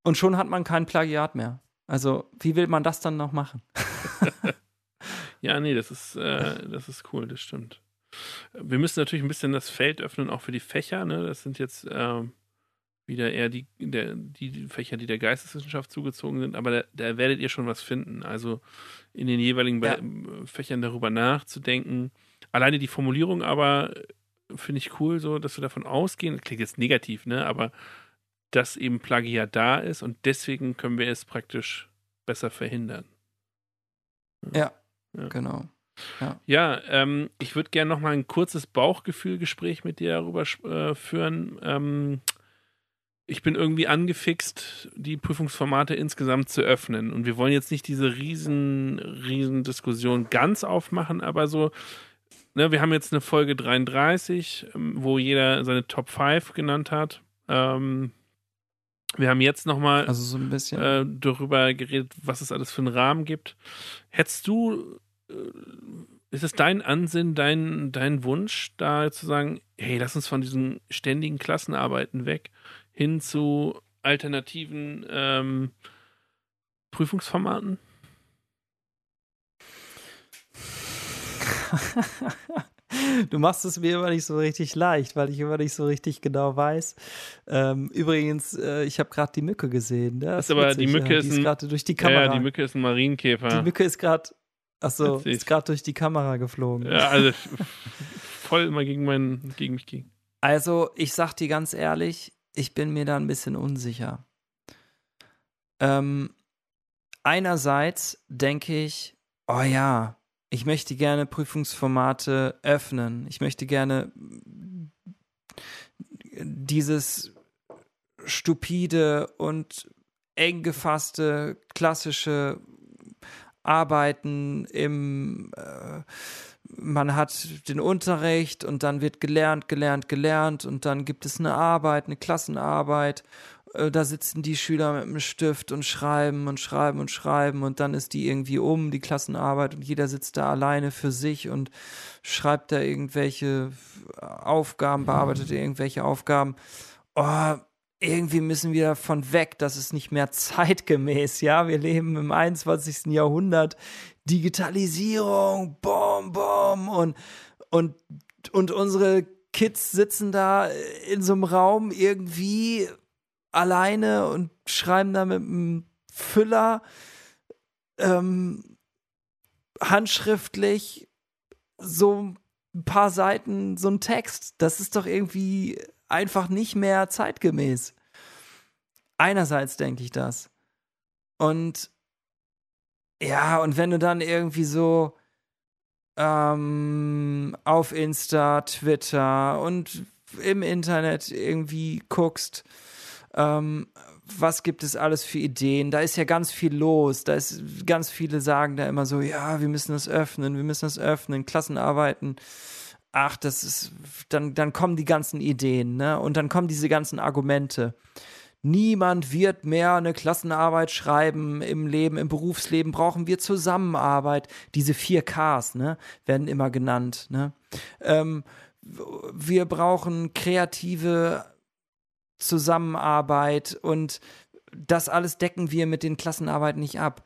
Und schon hat man kein Plagiat mehr. Also, wie will man das dann noch machen? ja, nee, das ist, äh, das ist cool, das stimmt. Wir müssen natürlich ein bisschen das Feld öffnen, auch für die Fächer. Ne? Das sind jetzt äh, wieder eher die, der, die Fächer, die der Geisteswissenschaft zugezogen sind, aber da, da werdet ihr schon was finden. Also in den jeweiligen ja. Fächern darüber nachzudenken. Alleine die Formulierung aber finde ich cool, so, dass wir davon ausgehen, klingt jetzt negativ, ne, aber dass eben Plagiat da ist und deswegen können wir es praktisch besser verhindern. Ja, ja. genau. Ja, ja ähm, ich würde gerne noch mal ein kurzes Bauchgefühlgespräch mit dir darüber äh, führen. Ähm, ich bin irgendwie angefixt, die Prüfungsformate insgesamt zu öffnen. Und wir wollen jetzt nicht diese riesen, riesen Diskussion ganz aufmachen, aber so, ne, wir haben jetzt eine Folge 33, ähm, wo jeder seine Top 5 genannt hat. Ähm, wir haben jetzt nochmal also so ein bisschen. Äh, darüber geredet, was es alles für einen Rahmen gibt. Hättest du, äh, ist es dein Ansinn, dein, dein Wunsch, da zu sagen, hey, lass uns von diesen ständigen Klassenarbeiten weg hin zu alternativen ähm, Prüfungsformaten? Du machst es mir immer nicht so richtig leicht, weil ich immer nicht so richtig genau weiß. Ähm, übrigens, äh, ich habe gerade die Mücke gesehen. Ne? Das ist aber witzig, die Mücke ja. ist, ist gerade durch die Kamera. Ja, die Mücke ist ein Marienkäfer. Die Mücke ist gerade, achso, ist gerade durch die Kamera geflogen. Ja, also voll immer gegen meinen, gegen mich gegen. Also, ich sag dir ganz ehrlich, ich bin mir da ein bisschen unsicher. Ähm, einerseits denke ich, oh ja, ich möchte gerne Prüfungsformate öffnen. Ich möchte gerne dieses stupide und eng gefasste klassische Arbeiten im äh, man hat den Unterricht und dann wird gelernt, gelernt, gelernt und dann gibt es eine Arbeit, eine Klassenarbeit. Äh, da sitzen die Schüler mit einem Stift und schreiben und schreiben und schreiben und dann ist die irgendwie um, die Klassenarbeit und jeder sitzt da alleine für sich und schreibt da irgendwelche Aufgaben, bearbeitet irgendwelche Aufgaben. Oh, irgendwie müssen wir davon weg, das ist nicht mehr zeitgemäß, ja. Wir leben im 21. Jahrhundert. Digitalisierung, bom, bom und, und, und unsere Kids sitzen da in so einem Raum irgendwie alleine und schreiben da mit einem Füller ähm, handschriftlich so ein paar Seiten, so ein Text. Das ist doch irgendwie einfach nicht mehr zeitgemäß. Einerseits denke ich das. Und ja, und wenn du dann irgendwie so ähm, auf Insta, Twitter und im Internet irgendwie guckst, ähm, was gibt es alles für Ideen? Da ist ja ganz viel los. Da ist ganz viele sagen da immer so, ja, wir müssen das öffnen, wir müssen das öffnen, Klassenarbeiten. Ach, das ist, dann, dann kommen die ganzen Ideen, ne? Und dann kommen diese ganzen Argumente niemand wird mehr eine Klassenarbeit schreiben im Leben, im Berufsleben brauchen wir Zusammenarbeit. Diese vier Ks, ne, werden immer genannt, ne. Ähm, wir brauchen kreative Zusammenarbeit und das alles decken wir mit den Klassenarbeiten nicht ab.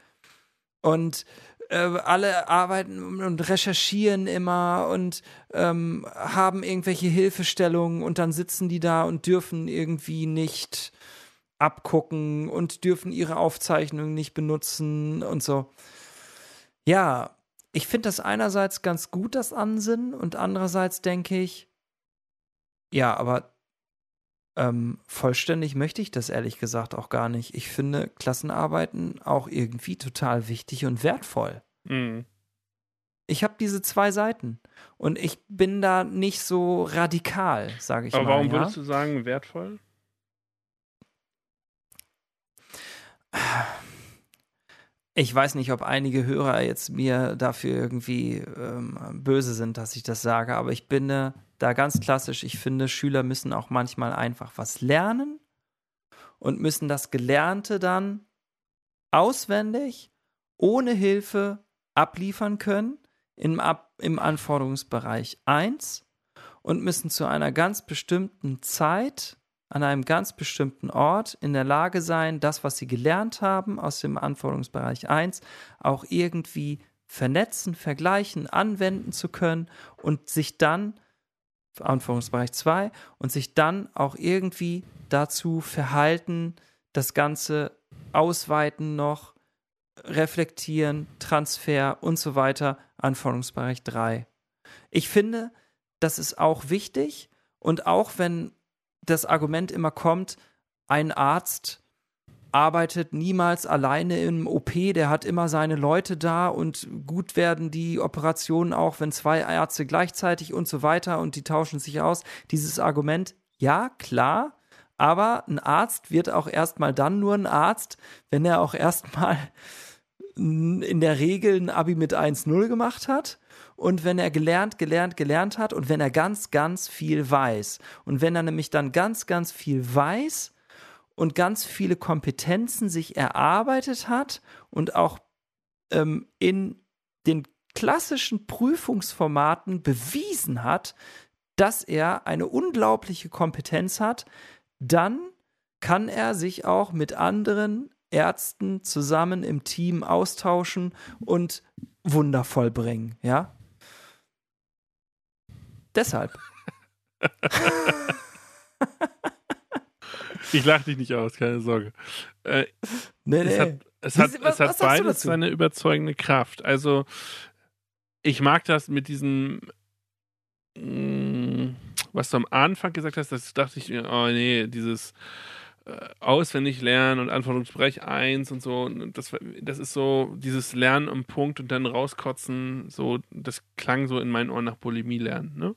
Und äh, alle arbeiten und recherchieren immer und ähm, haben irgendwelche Hilfestellungen und dann sitzen die da und dürfen irgendwie nicht abgucken und dürfen ihre Aufzeichnungen nicht benutzen und so. Ja, ich finde das einerseits ganz gut, das Ansinnen, und andererseits denke ich, ja, aber ähm, vollständig möchte ich das ehrlich gesagt auch gar nicht. Ich finde Klassenarbeiten auch irgendwie total wichtig und wertvoll. Mhm. Ich habe diese zwei Seiten und ich bin da nicht so radikal, sage ich aber mal. Aber warum ja? würdest du sagen wertvoll? ich weiß nicht, ob einige Hörer jetzt mir dafür irgendwie ähm, böse sind, dass ich das sage, aber ich bin da ganz klassisch. Ich finde, Schüler müssen auch manchmal einfach was lernen und müssen das Gelernte dann auswendig, ohne Hilfe abliefern können im, Ab im Anforderungsbereich 1 und müssen zu einer ganz bestimmten Zeit an einem ganz bestimmten Ort in der Lage sein, das, was sie gelernt haben aus dem Anforderungsbereich 1, auch irgendwie vernetzen, vergleichen, anwenden zu können und sich dann, Anforderungsbereich 2, und sich dann auch irgendwie dazu verhalten, das Ganze ausweiten noch, reflektieren, Transfer und so weiter, Anforderungsbereich 3. Ich finde, das ist auch wichtig und auch wenn das Argument immer kommt, ein Arzt arbeitet niemals alleine im OP, der hat immer seine Leute da und gut werden die Operationen auch, wenn zwei Ärzte gleichzeitig und so weiter und die tauschen sich aus. Dieses Argument, ja, klar, aber ein Arzt wird auch erstmal dann nur ein Arzt, wenn er auch erstmal in der Regel ein Abi mit 1-0 gemacht hat und wenn er gelernt, gelernt, gelernt hat und wenn er ganz, ganz viel weiß. Und wenn er nämlich dann ganz, ganz viel weiß und ganz viele Kompetenzen sich erarbeitet hat und auch ähm, in den klassischen Prüfungsformaten bewiesen hat, dass er eine unglaubliche Kompetenz hat, dann kann er sich auch mit anderen Ärzten zusammen im Team austauschen und wundervoll bringen, ja? Deshalb. ich lache dich nicht aus, keine Sorge. Äh, nee, nee. Es hat, es hat, was, es hat beides seine überzeugende Kraft. Also, ich mag das mit diesem, mh, mm, was du am Anfang gesagt hast, das dachte ich, oh nee, dieses äh, auswendig lernen und Anforderungsbereich 1 und so. Das, das ist so dieses Lernen am Punkt und dann rauskotzen, so, das klang so in meinen Ohren nach Bulimie lernen. Ne?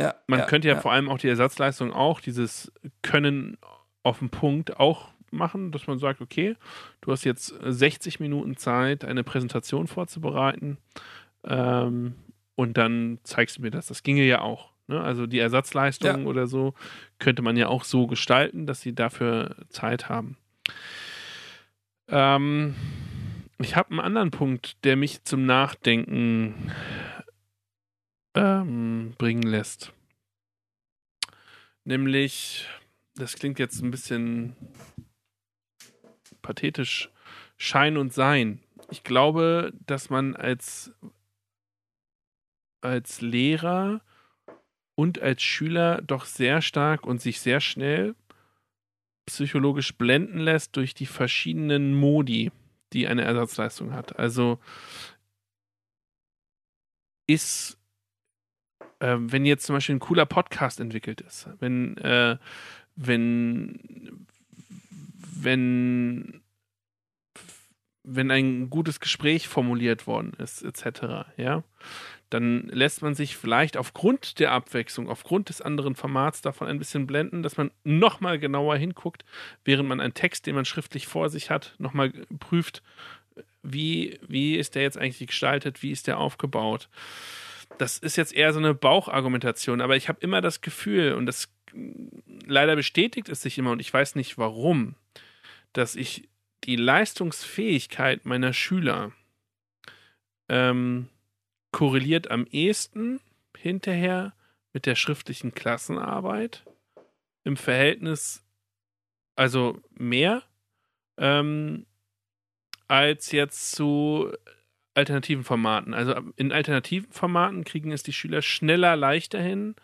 Ja, Man ja, könnte ja, ja, vor allem auch die Ersatzleistung auch, dieses Können auf den Punkt auch machen, dass man sagt, okay, du hast jetzt 60 Minuten Zeit, eine Präsentation vorzubereiten ähm, und dann zeigst du mir das. Das ginge ja auch. Ne? Also die Ersatzleistungen ja. oder so könnte man ja auch so gestalten, dass sie dafür Zeit haben. Ähm, ich habe einen anderen Punkt, der mich zum Nachdenken ähm, bringen lässt. Nämlich, das klingt jetzt ein bisschen pathetisch, Schein und Sein. Ich glaube, dass man als, als Lehrer und als Schüler doch sehr stark und sich sehr schnell psychologisch blenden lässt durch die verschiedenen Modi, die eine Ersatzleistung hat. Also ist, äh, wenn jetzt zum Beispiel ein cooler Podcast entwickelt ist, wenn, äh, wenn, wenn, wenn ein gutes Gespräch formuliert worden ist, etc., ja, dann lässt man sich vielleicht aufgrund der Abwechslung, aufgrund des anderen Formats davon ein bisschen blenden, dass man nochmal genauer hinguckt, während man einen Text, den man schriftlich vor sich hat, nochmal prüft, wie, wie ist der jetzt eigentlich gestaltet, wie ist der aufgebaut. Das ist jetzt eher so eine Bauchargumentation, aber ich habe immer das Gefühl, und das leider bestätigt es sich immer, und ich weiß nicht warum, dass ich die Leistungsfähigkeit meiner Schüler ähm, korreliert am ehesten hinterher mit der schriftlichen Klassenarbeit im Verhältnis, also mehr ähm, als jetzt zu alternativen Formaten. Also in alternativen Formaten kriegen es die Schüler schneller, leichter hin,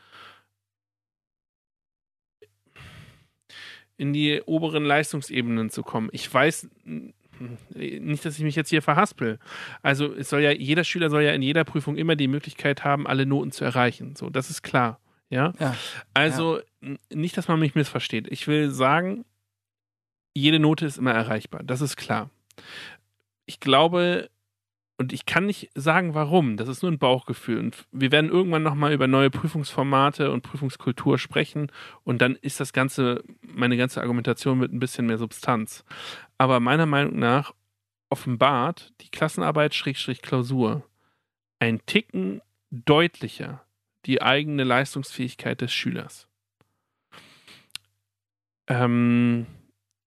in die oberen Leistungsebenen zu kommen. Ich weiß nicht, dass ich mich jetzt hier verhaspel. Also es soll ja, jeder Schüler soll ja in jeder Prüfung immer die Möglichkeit haben, alle Noten zu erreichen. So, das ist klar. Ja. ja also ja. nicht, dass man mich missversteht. Ich will sagen, jede Note ist immer erreichbar. Das ist klar. Ich glaube, und ich kann nicht sagen, warum. Das ist nur ein Bauchgefühl. Und wir werden irgendwann nochmal über neue Prüfungsformate und Prüfungskultur sprechen. Und dann ist das Ganze, meine ganze Argumentation mit ein bisschen mehr Substanz. Aber meiner Meinung nach offenbart die Klassenarbeit Schrägstrich Klausur ein Ticken deutlicher die eigene Leistungsfähigkeit des Schülers. Ähm,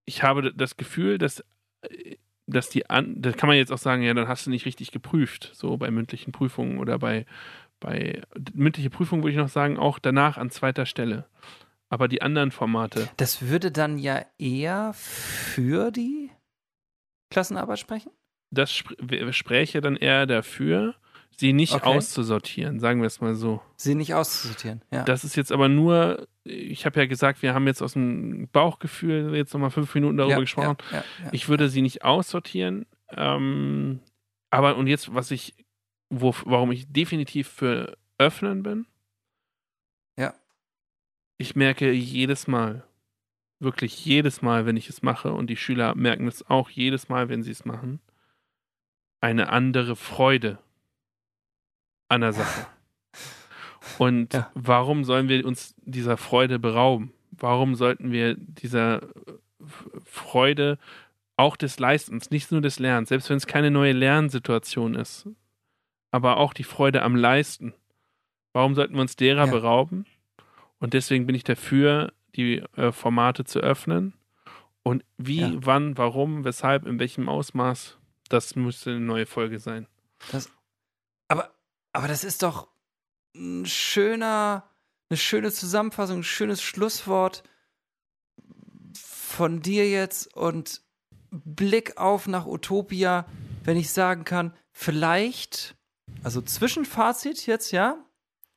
ich habe das Gefühl, dass, dass die an, da kann man jetzt auch sagen, ja, dann hast du nicht richtig geprüft, so bei mündlichen Prüfungen oder bei, bei mündliche Prüfungen würde ich noch sagen, auch danach an zweiter Stelle. Aber die anderen Formate. Das würde dann ja eher für die Klassenarbeit sprechen? Das sp spräche dann eher dafür, sie nicht okay. auszusortieren, sagen wir es mal so. Sie nicht auszusortieren, ja. Das ist jetzt aber nur, ich habe ja gesagt, wir haben jetzt aus dem Bauchgefühl jetzt nochmal fünf Minuten darüber ja, gesprochen. Ja, ja, ich würde sie nicht aussortieren. Ähm, aber und jetzt, was ich, wo, warum ich definitiv für öffnen bin. Ja. Ich merke jedes Mal, wirklich jedes Mal, wenn ich es mache, und die Schüler merken es auch jedes Mal, wenn sie es machen, eine andere Freude an der Sache. Und ja. warum sollen wir uns dieser Freude berauben? Warum sollten wir dieser Freude auch des Leistens, nicht nur des Lernens, selbst wenn es keine neue Lernsituation ist, aber auch die Freude am Leisten. Warum sollten wir uns derer ja. berauben? Und deswegen bin ich dafür, die äh, Formate zu öffnen. Und wie, ja. wann, warum, weshalb, in welchem Ausmaß, das müsste eine neue Folge sein. Das, aber aber das ist doch ein schöner, eine schöne Zusammenfassung, ein schönes Schlusswort von dir jetzt und Blick auf nach Utopia, wenn ich sagen kann, vielleicht, also Zwischenfazit jetzt, ja,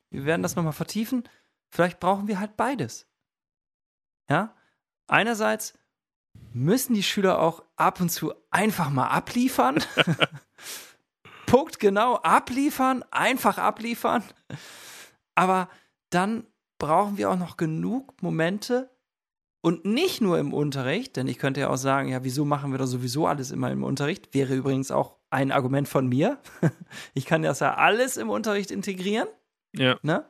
wir werden das nochmal vertiefen, vielleicht brauchen wir halt beides. Ja, einerseits müssen die Schüler auch ab und zu einfach mal abliefern. Punkt genau abliefern, einfach abliefern. Aber dann brauchen wir auch noch genug Momente und nicht nur im Unterricht, denn ich könnte ja auch sagen, ja, wieso machen wir da sowieso alles immer im Unterricht? Wäre übrigens auch ein Argument von mir. Ich kann das ja alles im Unterricht integrieren. Ja. Ne?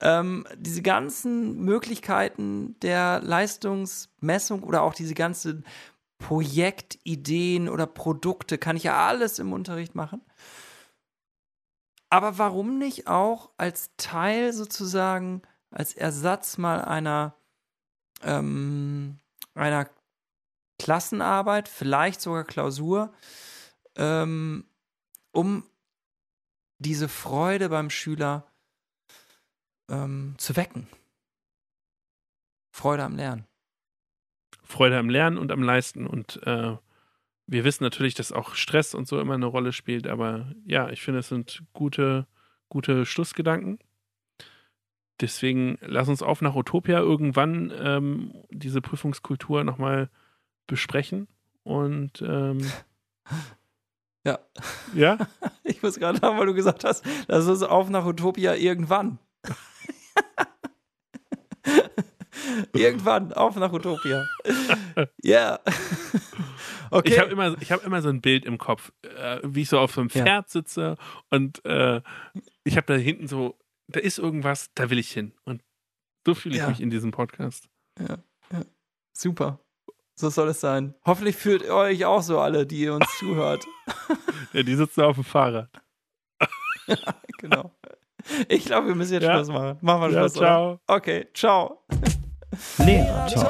Ähm, diese ganzen Möglichkeiten der Leistungsmessung oder auch diese ganzen Projektideen oder Produkte, kann ich ja alles im Unterricht machen. Aber warum nicht auch als Teil sozusagen, als Ersatz mal einer, ähm, einer Klassenarbeit, vielleicht sogar Klausur, ähm, um diese Freude beim Schüler ähm, zu wecken. Freude am Lernen. Freude am Lernen und am Leisten. Und äh, wir wissen natürlich, dass auch Stress und so immer eine Rolle spielt, aber ja, ich finde, es sind gute, gute Schlussgedanken. Deswegen lass uns auf nach Utopia irgendwann ähm, diese Prüfungskultur nochmal besprechen. Und ähm, ja. Ja? Ich muss gerade haben, weil du gesagt hast, lass uns auf nach Utopia irgendwann. Irgendwann auf nach Utopia. Ja. yeah. Okay. Ich habe immer, hab immer so ein Bild im Kopf, äh, wie ich so auf so einem Pferd ja. sitze und äh, ich habe da hinten so, da ist irgendwas, da will ich hin. Und so fühle ich ja. mich in diesem Podcast. Ja. ja. Super. So soll es sein. Hoffentlich fühlt ihr euch auch so alle, die ihr uns zuhört. ja, die sitzen auf dem Fahrrad. genau. Ich glaube, wir müssen jetzt ja. Schluss machen. Machen wir Schluss. Ciao. Oder? Okay, ciao. 练啊翘